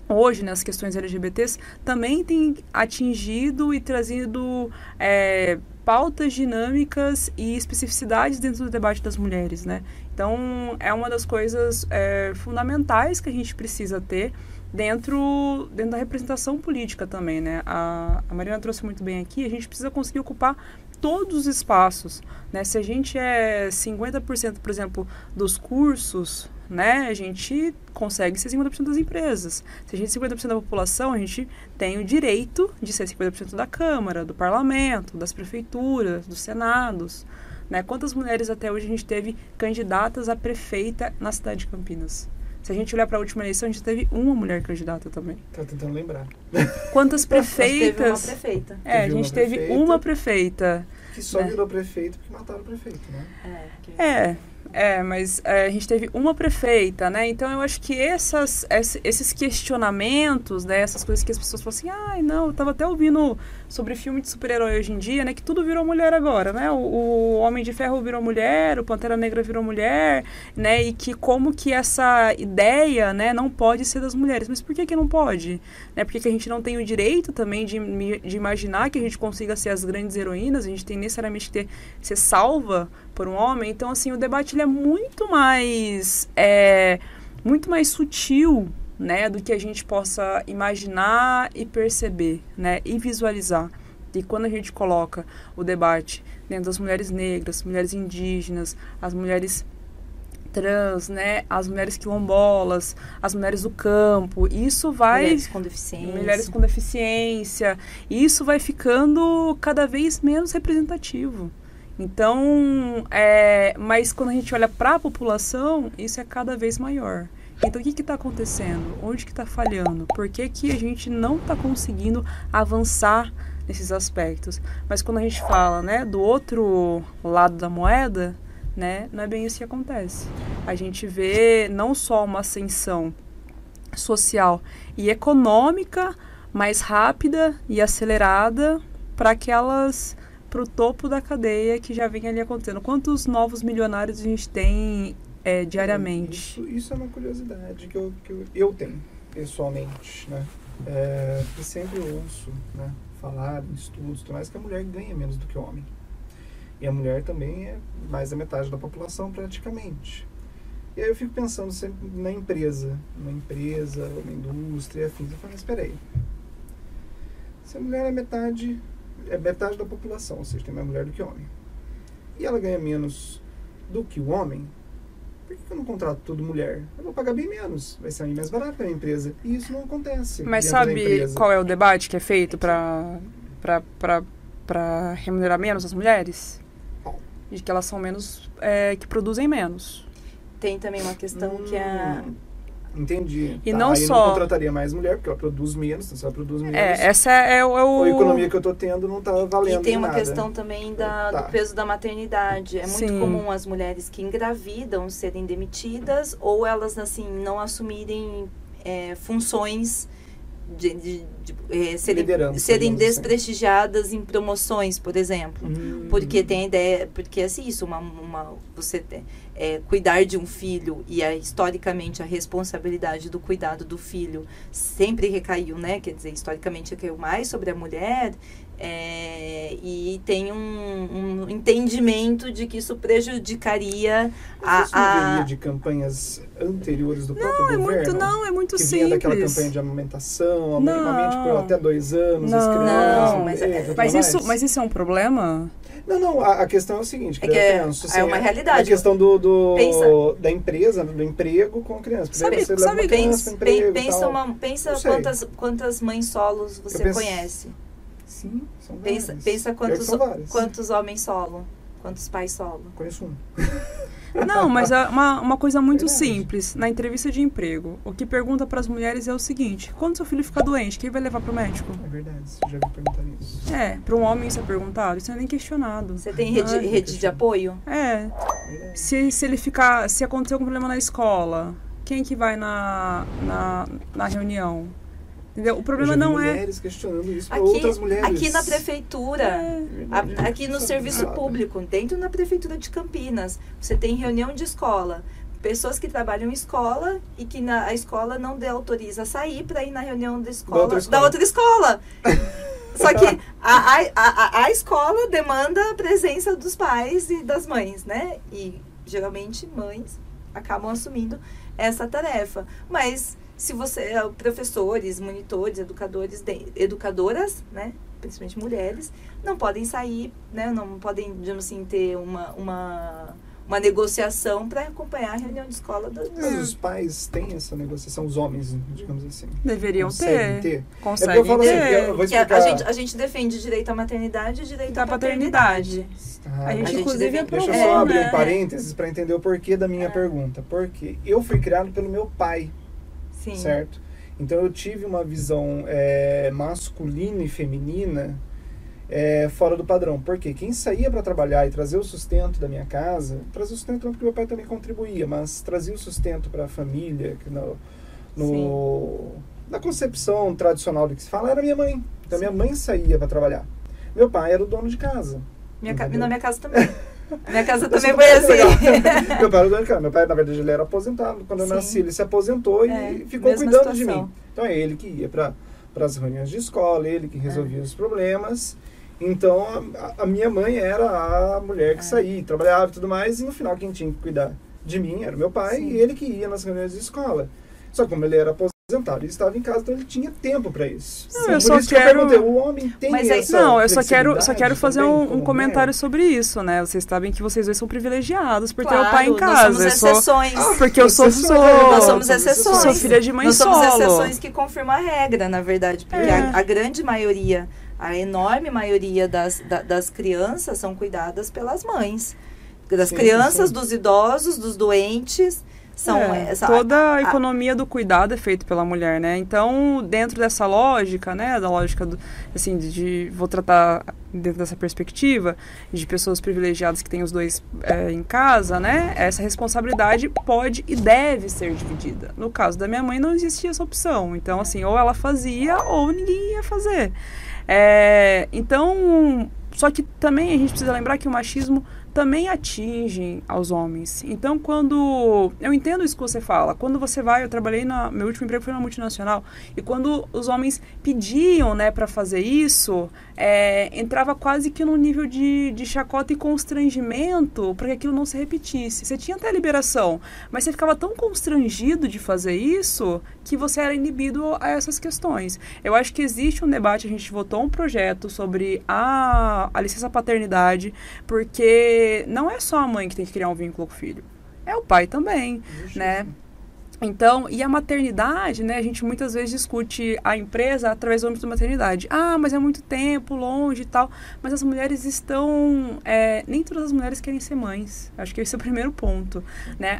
hoje nas questões LGBTs também tem atingido e trazido é, pautas dinâmicas e especificidades dentro do debate das mulheres, né? Então, é uma das coisas é, fundamentais que a gente precisa ter dentro, dentro da representação política também, né? A, a Mariana trouxe muito bem aqui, a gente precisa conseguir ocupar todos os espaços, né? Se a gente é 50%, por exemplo, dos cursos, né, a gente consegue ser 50% das empresas. Se a gente é 50% da população, a gente tem o direito de ser 50% da Câmara, do Parlamento, das prefeituras, dos senados. Né? Quantas mulheres até hoje a gente teve candidatas a prefeita na cidade de Campinas? Se a gente olhar para a última eleição, a gente teve uma mulher candidata também. Tá tentando lembrar. Quantas prefeitas? teve uma prefeita. É, Teve a uma gente teve prefeita. uma prefeita. Que só Né? virou prefeito porque mataram o prefeito, né? É, É, é, mas é, a gente teve uma prefeita, né? Então eu acho que essas, ess- esses questionamentos, né? Essas coisas que as pessoas falam assim, ai, não, eu tava até ouvindo sobre filme de super-herói hoje em dia, né? Que tudo virou mulher agora, né? O, o Homem de Ferro virou mulher, o Pantera Negra virou mulher, né? E que como que essa ideia, né, não pode ser das mulheres. Mas por que que não pode? Né? Por que que a gente não tem o direito também de, de imaginar que a gente consiga ser as grandes heroínas? A gente tem necessariamente que ter, ser salva por um homem. Então, assim, o debate ele é muito mais, é, muito mais sutil, né, do que a gente possa imaginar e perceber, né, e visualizar. E quando a gente coloca o debate dentro das mulheres negras, mulheres indígenas, as mulheres trans, né, as mulheres quilombolas, as mulheres do campo, isso vai Mulheres com deficiência. mulheres com deficiência. Isso vai ficando cada vez menos representativo. Então, é, mas quando a gente olha para a população, isso é cada vez maior. Então, o que está acontecendo? Onde que está falhando? Por que, que a gente não está conseguindo avançar nesses aspectos? Mas quando a gente fala né, do outro lado da moeda, né, não é bem isso que acontece. A gente vê não só uma ascensão social e econômica mais rápida e acelerada para aquelas para o topo da cadeia que já vem ali acontecendo. Quantos novos milionários a gente tem é, diariamente? Isso, isso é uma curiosidade que eu, que eu, eu tenho, pessoalmente, né? É, e sempre ouço né, falar em estudos, tudo mais, que a mulher ganha menos do que o homem. E a mulher também é mais da metade da população, praticamente. E aí eu fico pensando sempre na empresa, na empresa, na indústria, afins. Eu falo, mas espera aí. Se a mulher é metade, é metade da população, ou seja, tem mais mulher do que homem. E ela ganha menos do que o homem, por que eu não contrato tudo mulher? Eu vou pagar bem menos, vai ser mais barato para a empresa. E isso não acontece. Mas sabe qual é o debate que é feito para para remunerar menos as mulheres? De que elas são menos, é, que produzem menos. Tem também uma questão que a. Entendi. E Tá, não aí só- Eu não contrataria mais mulher, porque ela produz menos, então se ela produz menos. É, essa é, é o... A economia que eu tô tendo não tá valendo E tem de uma nada. questão também da, Tá. do peso da maternidade. É muito Sim. comum as mulheres que engravidam serem demitidas ou elas, assim, não assumirem é, funções de, de- de, é, serem, Liderança, serem assim. desprestigiadas em promoções, por exemplo. Hum. Porque tem a ideia, porque assim, isso, uma, uma, você tem, é, cuidar de um filho e a, historicamente a responsabilidade do cuidado do filho sempre recaiu, né? Quer dizer, historicamente recaiu mais sobre a mulher é, e tem um, um entendimento de que isso prejudicaria Mas isso a, a de campanhas anteriores do próprio Não, é governo? muito, não, é muito que vinha daquela simples. campanha de amamentação, amamente por até dois anos, as Não. crianças. Não, mas é- Mas isso, mas isso é um problema? Não, não, a, a questão é o seguinte, É que que eu é- penso, é assim, uma a- realidade. A questão do, do- da empresa, do emprego com a criança. Sabe- você sabe pensa, emprego pensa, uma, pensa quantas, quantas mães solos você penso- conhece. Sim, são Pensa, várias. pensa que quantos, quantos homens solo, quantos pais solo. Conheço um. Não, mas é uma, uma coisa muito Verdade. simples. Na entrevista de emprego, o que pergunta para as mulheres é o seguinte: quando seu filho ficar doente, quem vai levar para o médico? É verdade, você já me perguntar isso. É, para um homem isso é perguntado, isso não é nem questionado. Você tem rede, Ah, rede de apoio? É, Verdade. se, se ele ficar, se acontecer algum problema na escola, quem que vai na, na, na reunião? Entendeu? O problema não é. mulheres questionando isso Aqui, outras mulheres. aqui na prefeitura, É, a- aqui no serviço bizarro. público, dentro da prefeitura de Campinas, você tem reunião de escola. Pessoas que trabalham em escola e que na, a escola não dê autoriza a sair para ir na reunião da escola, outra escola. outra escola. Só que a, a, a, a escola demanda a presença dos pais e das mães, né? E geralmente mães acabam assumindo essa tarefa. Mas se você, é professores, monitores, educadores, de, educadoras, né? Principalmente mulheres, não podem sair, né? Não podem, digamos assim, ter uma, uma uma negociação para acompanhar a reunião de escola das Mas os pais têm essa negociação, os homens, digamos assim. Deveriam Conseguem ter. ter. Conseguem É porque eu falo assim, ter. eu vou explicar. a gente, a gente defende direito à maternidade e direito Da à paternidade. paternidade. Ah, A gente, A gente inclusive, deve- Deixa eu só abrir né? um parênteses para entender o porquê da minha É. pergunta. Porque eu fui criado pelo meu pai, Sim. certo? Então eu tive uma visão é, masculina e feminina é, fora do padrão. Porque quem saía para trabalhar e trazer o sustento da minha casa, trazer o sustento não porque meu pai também contribuía, mas trazia o sustento para a família, que no, no- na concepção tradicional do que se fala, era minha mãe. Então minha mãe saía para trabalhar. Meu pai era o dono de casa. Minha ca- na minha casa também. minha casa também foi assim. meu pai era dono de casa. Meu pai, na verdade, ele era aposentado. Quando eu Sim. nasci, ele se aposentou É, e ficou cuidando de situação. mim. Então é ele que ia para as reuniões de escola, ele que resolvia É. os problemas. Então a, a minha mãe era a mulher que É. saía, trabalhava e tudo mais, e no final quem tinha que cuidar de mim era meu pai Sim. e ele que ia nas reuniões de escola. Só que como ele era aposentado, ele estava em casa, então ele tinha tempo para isso. Não, Sim, eu por só isso que eu quero- o homem tem Mas aí- essa Não, eu só quero, só quero fazer também um, um como comentário mulher? sobre isso, né? Vocês sabem que vocês dois são privilegiados por ter o Claro, pai em Nós casa. somos Eu sou- exceções. Ah, porque eu sou, Exceções, sou, Nós somos somos exceções. sou filha de mãe Nós somos solo. exceções que confirmam a regra, na verdade. Porque É. a, a grande maioria, a enorme maioria das, da- das crianças são cuidadas pelas mães. Das Sim, crianças, sim. dos idosos, dos doentes. São É, essa, toda a a- economia do cuidado é feita pela mulher, né? Então, dentro dessa lógica, né, da lógica do, assim, de, de- vou tratar dentro dessa perspectiva de pessoas privilegiadas que têm os dois é, em casa, né? Essa responsabilidade pode e deve ser dividida. No caso da minha mãe, não existia essa opção. Então, assim, ou ela fazia ou ninguém ia fazer. É, então, só que também a gente precisa lembrar que o machismo também atinge aos homens. Então, quando. Eu entendo isso que você fala. Quando você vai. Eu trabalhei na. Meu último emprego foi na multinacional. E quando os homens pediam, né, para fazer isso, é, entrava quase que num nível de, de chacota e constrangimento para que aquilo não se repetisse. Você tinha até a liberação, mas você ficava tão constrangido de fazer isso que você era inibido a essas questões. Eu acho que existe um debate, a gente votou um projeto sobre a, a licença paternidade, porque não é só a mãe que tem que criar um vínculo com o filho, é o pai também, né? Então, e a maternidade, né? A gente muitas vezes discute a empresa através do âmbito da maternidade. Ah, mas é muito tempo, longe e tal. Mas as mulheres estão. é, nem todas as mulheres querem ser mães. Acho que esse é o primeiro ponto. Né?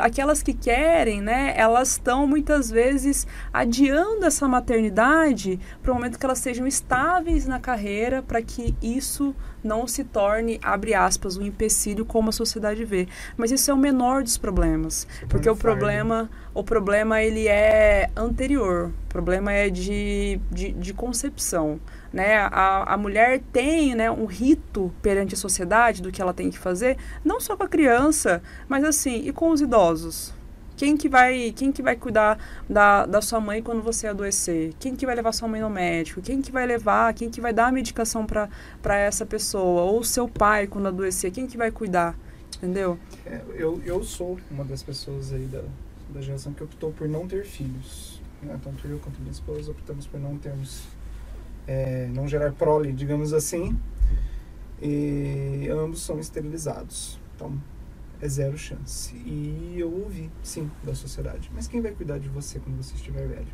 Aquelas que querem, né? Elas estão muitas vezes adiando essa maternidade para o momento que elas sejam estáveis na carreira, para que isso não se torne, abre aspas, um empecilho como a sociedade vê. Mas isso é o menor dos problemas. Porque o fardo. problema, o problema ele é anterior. O problema é de, de, de concepção. Né? A, a mulher tem né, um rito perante a sociedade do que ela tem que fazer, não só com a criança, mas assim, e com os idosos? Quem que vai, quem que vai cuidar da, da sua mãe quando você adoecer? Quem que vai levar sua mãe no médico? Quem que vai levar, quem que vai dar a medicação para essa pessoa? Ou seu pai quando adoecer? Quem que vai cuidar? Entendeu? É, eu, eu sou uma das pessoas aí da, da geração que optou por não ter filhos. Né? Tanto eu quanto minha esposa optamos por não termos, é, não gerar prole, digamos assim. E ambos são esterilizados. Então é zero chance. E eu ouvi, sim, da sociedade. Mas quem vai cuidar de você quando você estiver velho?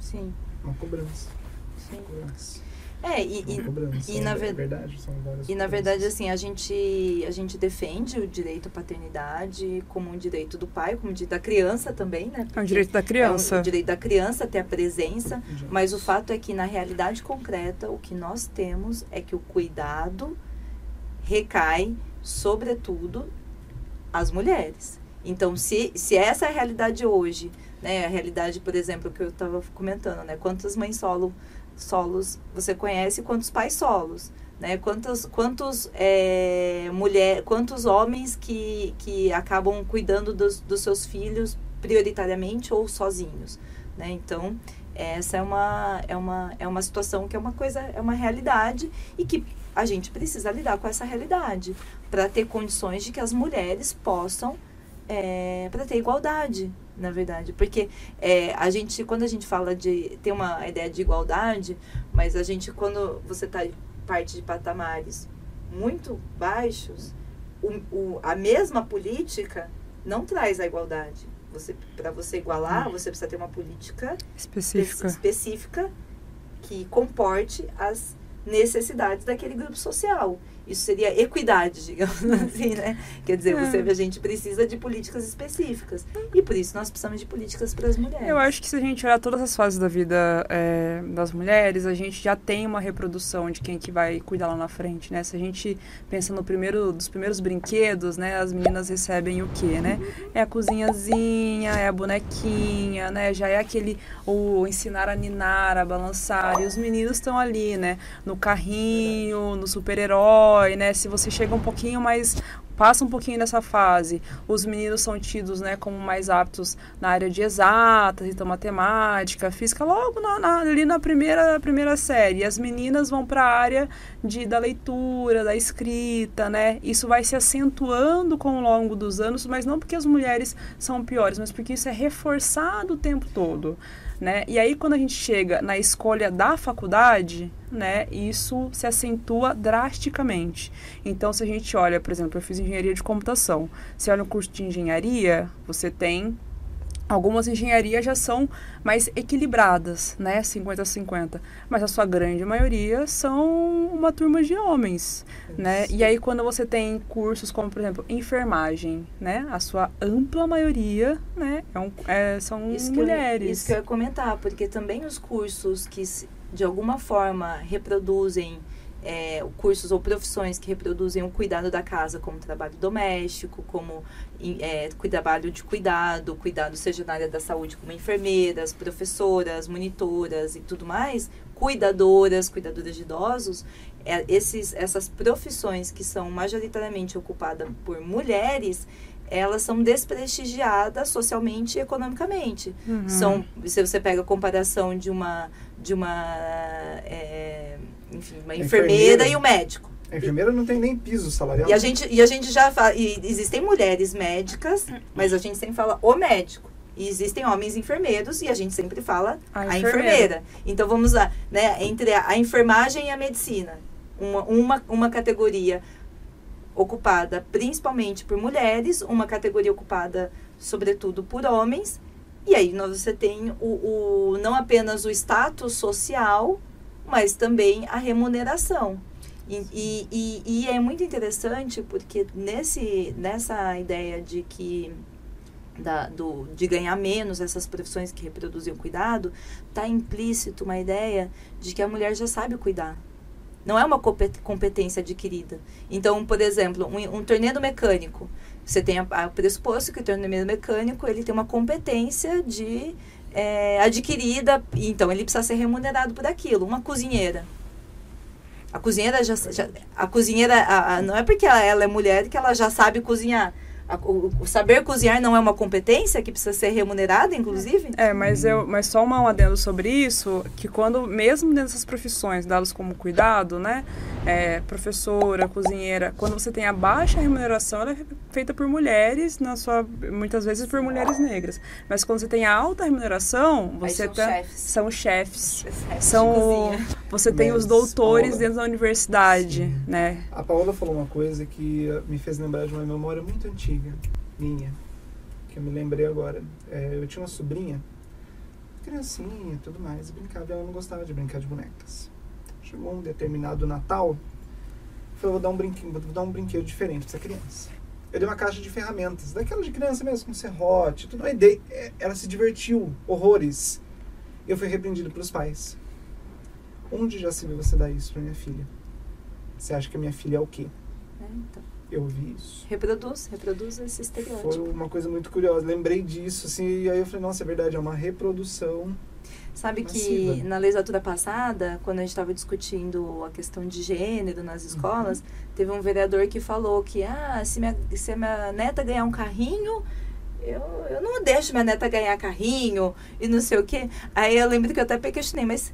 Sim, Uma cobrança. sim. Uma cobrança. É, e, Uma e, cobrança. e é na ver- verdade, são várias E na verdade, assim, a gente, a gente defende o direito à paternidade como um direito do pai, como um direito da criança também, né? É o Porque direito da É criança. um, o direito da criança ter a presença, mas o fato é que na realidade concreta o que nós temos é que o cuidado recai, sobretudo, às mulheres. Então, se, se essa é a realidade hoje, né, a realidade, por exemplo, que eu estava comentando, né, quantas mães solo, solos você conhece, quantos pais solos, né, quantos, quantos é, mulher, quantos homens que, que acabam cuidando dos, dos seus filhos prioritariamente ou sozinhos, né, então essa é uma, é, uma, é uma situação que é uma coisa, é uma realidade e que a gente precisa lidar com essa realidade para ter condições de que as mulheres possam, é, para ter igualdade, na verdade. Porque é, a gente, quando a gente fala de. tem uma ideia de igualdade, mas a gente, quando você está parte de patamares muito baixos, o, o, a mesma política não traz a igualdade. Você, para você igualar, hum. você precisa ter uma política específica. específica que comporte as necessidades daquele grupo social. Isso seria equidade, digamos assim, né? Quer dizer, é. você, a gente precisa de políticas específicas. E por isso nós precisamos de políticas para as mulheres. Eu acho que se a gente olhar todas as fases da vida é, das mulheres, a gente já tem uma reprodução de quem que vai cuidar lá na frente, né? Se a gente pensa no primeiro, dos primeiros brinquedos, né? As meninas recebem o quê, né? É a cozinhazinha, é a bonequinha, né? Já é aquele, o ensinar a ninar, a balançar. E os meninos estão ali, né? No carrinho, no super-herói, né? Se você chega um pouquinho mais passa um pouquinho dessa fase, os meninos são tidos né, como mais aptos na área de exatas, então matemática, física, logo na, na, ali na primeira, primeira série. E as meninas vão para a área de, da leitura, da escrita, né? Isso vai se acentuando com o longo dos anos, mas não porque as mulheres são piores, mas porque isso é reforçado o tempo todo. Né? E aí, quando a gente chega na escolha da faculdade, né, isso se acentua drasticamente. Então, se a gente olha, por exemplo, eu fiz engenharia de computação. Se olha o curso de engenharia, você tem Algumas engenharias já são mais equilibradas, né? 50 a 50. Mas a sua grande maioria são uma turma de homens, né? E aí quando você tem cursos como, por exemplo, enfermagem, né? A sua ampla maioria, né? É um, é, são isso mulheres. Eu, isso que eu ia comentar, porque também os cursos que de alguma forma reproduzem é, cursos ou profissões que reproduzem o cuidado da casa, como trabalho doméstico, como é, trabalho de cuidado, cuidado seja na área da saúde, como enfermeiras, professoras, monitoras e tudo mais, cuidadoras, cuidadoras de idosos, é, esses, essas profissões que são majoritariamente ocupadas por mulheres, elas são desprestigiadas socialmente e economicamente. Uhum. São, se você pega a comparação de uma, de uma é, enfim, uma enfermeira, enfermeira, e o médico. A enfermeira não tem nem piso salarial. E a gente, e a gente já fala, e existem mulheres médicas, mas a gente sempre fala o médico. E existem homens enfermeiros e a gente sempre fala a, a enfermeira. enfermeira. Então vamos lá, né, entre a, a enfermagem e a medicina. Uma, uma, uma categoria ocupada principalmente por mulheres, uma categoria ocupada sobretudo por homens. E aí você tem o, o não apenas o status social, mas também a remuneração. E, e, e, é muito interessante porque nesse, nessa ideia de que da, do, de ganhar menos essas profissões que reproduzem o cuidado, está implícito uma ideia de que a mulher já sabe cuidar. Não é uma competência adquirida. Então, por exemplo, um, um torneio mecânico. Você tem o pressuposto que o torneio mecânico ele tem uma competência de é, adquirida, então ele precisa ser remunerado por aquilo. Uma cozinheira. A cozinheira já, já a cozinheira a, a, não é porque ela, ela, é mulher que ela já sabe cozinhar. A, o, o, saber cozinhar não é uma competência que precisa ser remunerada, inclusive? É, mas eu, mas só um adendo sobre isso, que quando mesmo dessas profissões dadas como cuidado, né, é, professora, cozinheira, quando você tem a baixa remuneração, ela é feita por mulheres, na sua, muitas vezes por mulheres negras. Mas quando você tem a alta remuneração, você são, tá, chefes. são chefes. São você tem Mas, os doutores Paola, dentro da universidade, sim. né? A Paola falou uma coisa que me fez lembrar de uma memória muito antiga minha, que eu me lembrei agora. É, eu tinha uma sobrinha, criancinha e tudo mais, brincava, e ela não gostava de brincar de bonecas. Chegou um determinado Natal, falou, vou dar um brinquedo, vou dar um brinquedo diferente para essa criança. Eu dei uma caixa de ferramentas, daquela de criança mesmo, com serrote, tudo. Aí dei, é, ela se divertiu, horrores. Eu fui repreendido pelos pais. Onde já se viu você dar isso para minha filha? Você acha que a minha filha é o quê? É, então. Eu vi isso. Reproduz, reproduz esse estereótipo. Foi uma coisa muito curiosa. Lembrei disso, assim, e aí eu falei, nossa, é verdade, é uma reprodução Sabe que na legislatura passada, quando a gente estava discutindo a questão de gênero nas escolas, uhum. teve um vereador que falou que ah, se minha, se a minha neta ganhar um carrinho, eu, eu não deixo minha neta ganhar carrinho e não sei o quê. Aí eu lembro que eu até questionei, mas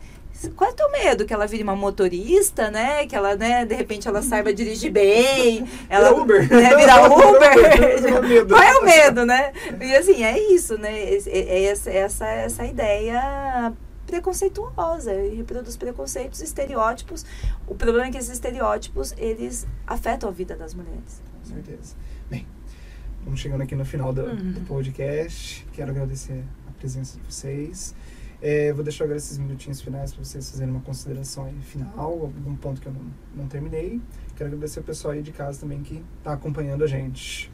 qual é o teu medo? Que ela vire uma motorista, né? Que ela, né, de repente ela saiba dirigir bem. Ela, Vira Uber. Né, virar Vira Uber. qual é o medo, né? E assim, é isso, né? É, é essa, essa, essa ideia preconceituosa e reproduz preconceitos, estereótipos. O problema é que esses estereótipos, eles afetam a vida das mulheres. Com certeza. Bem, vamos chegando aqui no final do, Uhum. do podcast. Quero agradecer a presença de vocês. É, vou deixar agora esses minutinhos finais para vocês fazerem uma consideração final, algum ponto que eu não, não terminei. Quero agradecer o pessoal aí de casa também que está acompanhando a gente.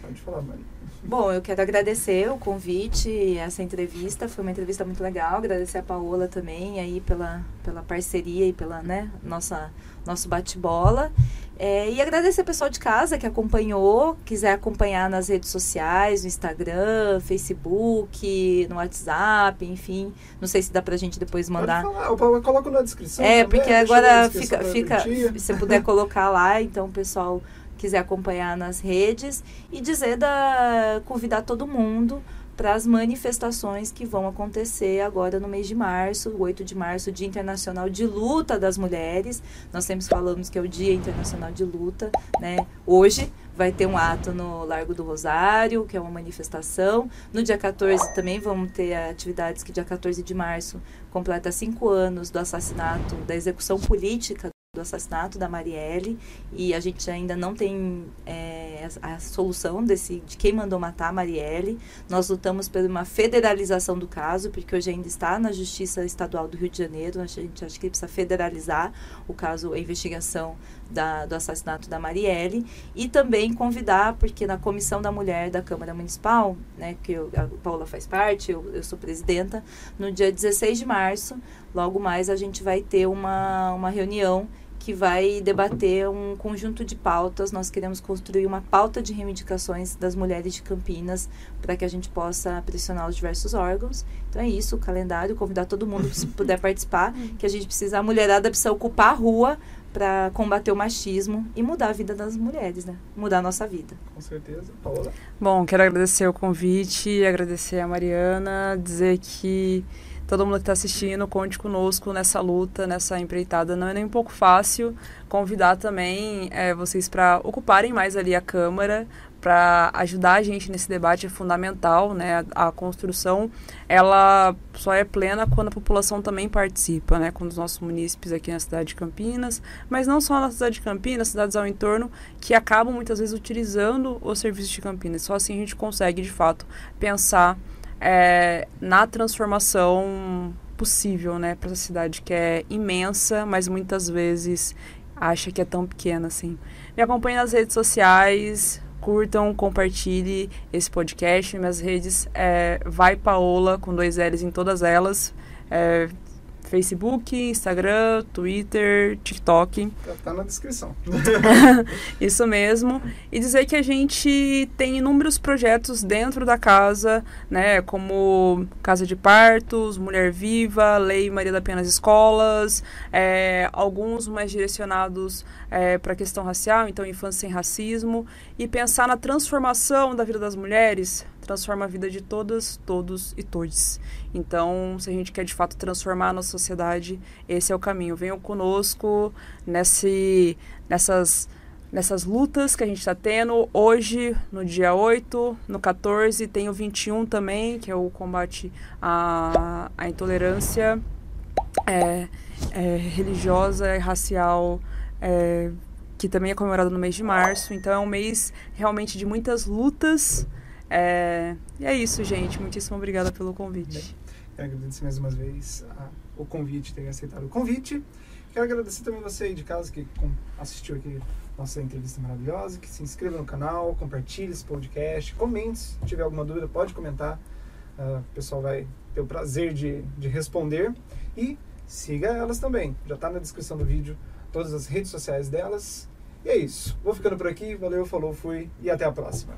Pode falar, Mari. Bom, eu quero agradecer o convite, essa entrevista, foi uma entrevista muito legal. Agradecer a Paola também aí pela, pela parceria e pela, né, nossa, nosso bate-bola. É, e agradecer o pessoal de casa que acompanhou, quiser acompanhar nas redes sociais, no Instagram, Facebook, no WhatsApp, enfim. Não sei se dá pra gente depois mandar. Pode falar, eu coloco na descrição. É, também, porque agora fica, fica se puder colocar lá, então o pessoal quiser acompanhar nas redes e dizer da convidar todo mundo para as manifestações que vão acontecer agora no mês de março, o 8 de março, Dia Internacional de Luta das Mulheres. Nós sempre falamos que é o Dia Internacional de Luta, né? Hoje vai ter um ato no Largo do Rosário, que é uma manifestação. No dia 14 também vamos ter atividades que dia 14 de março completa cinco anos do assassinato, da execução política do assassinato da Marielle e a gente ainda não tem é, a, a solução desse de quem mandou matar a Marielle. Nós lutamos por uma federalização do caso, porque hoje ainda está na Justiça Estadual do Rio de Janeiro. A gente acha que precisa federalizar o caso, a investigação da, do assassinato da Marielle e também convidar, porque na Comissão da Mulher da Câmara Municipal, né, que eu, a Paula faz parte, eu, eu sou presidenta, no dia 16 de março, logo mais a gente vai ter uma, uma reunião que vai debater um conjunto de pautas. Nós queremos construir uma pauta de reivindicações das mulheres de Campinas para que a gente possa pressionar os diversos órgãos. Então é isso, o calendário, convidar todo mundo se puder participar, que a gente precisa, a mulherada precisa ocupar a rua para combater o machismo e mudar a vida das mulheres, né? Mudar a nossa vida. Com certeza. Paola. Bom, quero agradecer o convite, agradecer a Mariana, dizer que todo mundo que está assistindo, conte conosco nessa luta, nessa empreitada. Não é nem um pouco fácil. Convidar também é, vocês para ocuparem mais ali a Câmara, para ajudar a gente nesse debate é fundamental, né? A, a, construção, ela só é plena quando a população também participa, né? Com os nossos munícipes aqui na cidade de Campinas, mas não só na cidade de Campinas, cidades ao entorno que acabam muitas vezes utilizando os serviços de Campinas. Só assim a gente consegue, de fato, pensar é, na transformação possível, né, para essa cidade que é imensa, mas muitas vezes acha que é tão pequena assim. Me acompanhe nas redes sociais, curtam, compartilhe esse podcast. Minhas redes é Vai Paola, com dois L's em todas elas. É, Facebook, Instagram, Twitter, TikTok. Tá na descrição. Isso mesmo. E dizer que a gente tem inúmeros projetos dentro da casa, né? Como Casa de Partos, Mulher Viva, Lei Maria da Penha nas escolas, é, alguns mais direcionados é, para a questão racial, então infância sem racismo. E pensar na transformação da vida das mulheres transforma a vida de todas, todos e todes. Então, se a gente quer de fato transformar a nossa sociedade, esse é o caminho. Venham conosco nesse, nessas, nessas lutas que a gente está tendo. Hoje, no dia 8, no 14, tem o 21 também, que é o combate à, à intolerância é, é, religiosa e racial. É, que também é comemorado no mês de março, então é um mês realmente de muitas lutas, é, e é isso, gente. Muitíssimo obrigada pelo convite. Quero agradecer mais uma vez a, o convite, ter aceitado o convite. Quero agradecer também você aí de casa que assistiu aqui nossa entrevista maravilhosa, que se inscreva no canal, compartilhe esse podcast, comente, se tiver alguma dúvida pode comentar. Uh, o pessoal vai ter o prazer de, de responder. E siga elas também. Já está na descrição do vídeo todas as redes sociais delas. E é isso. Vou ficando por aqui. Valeu, falou, fui e até a próxima.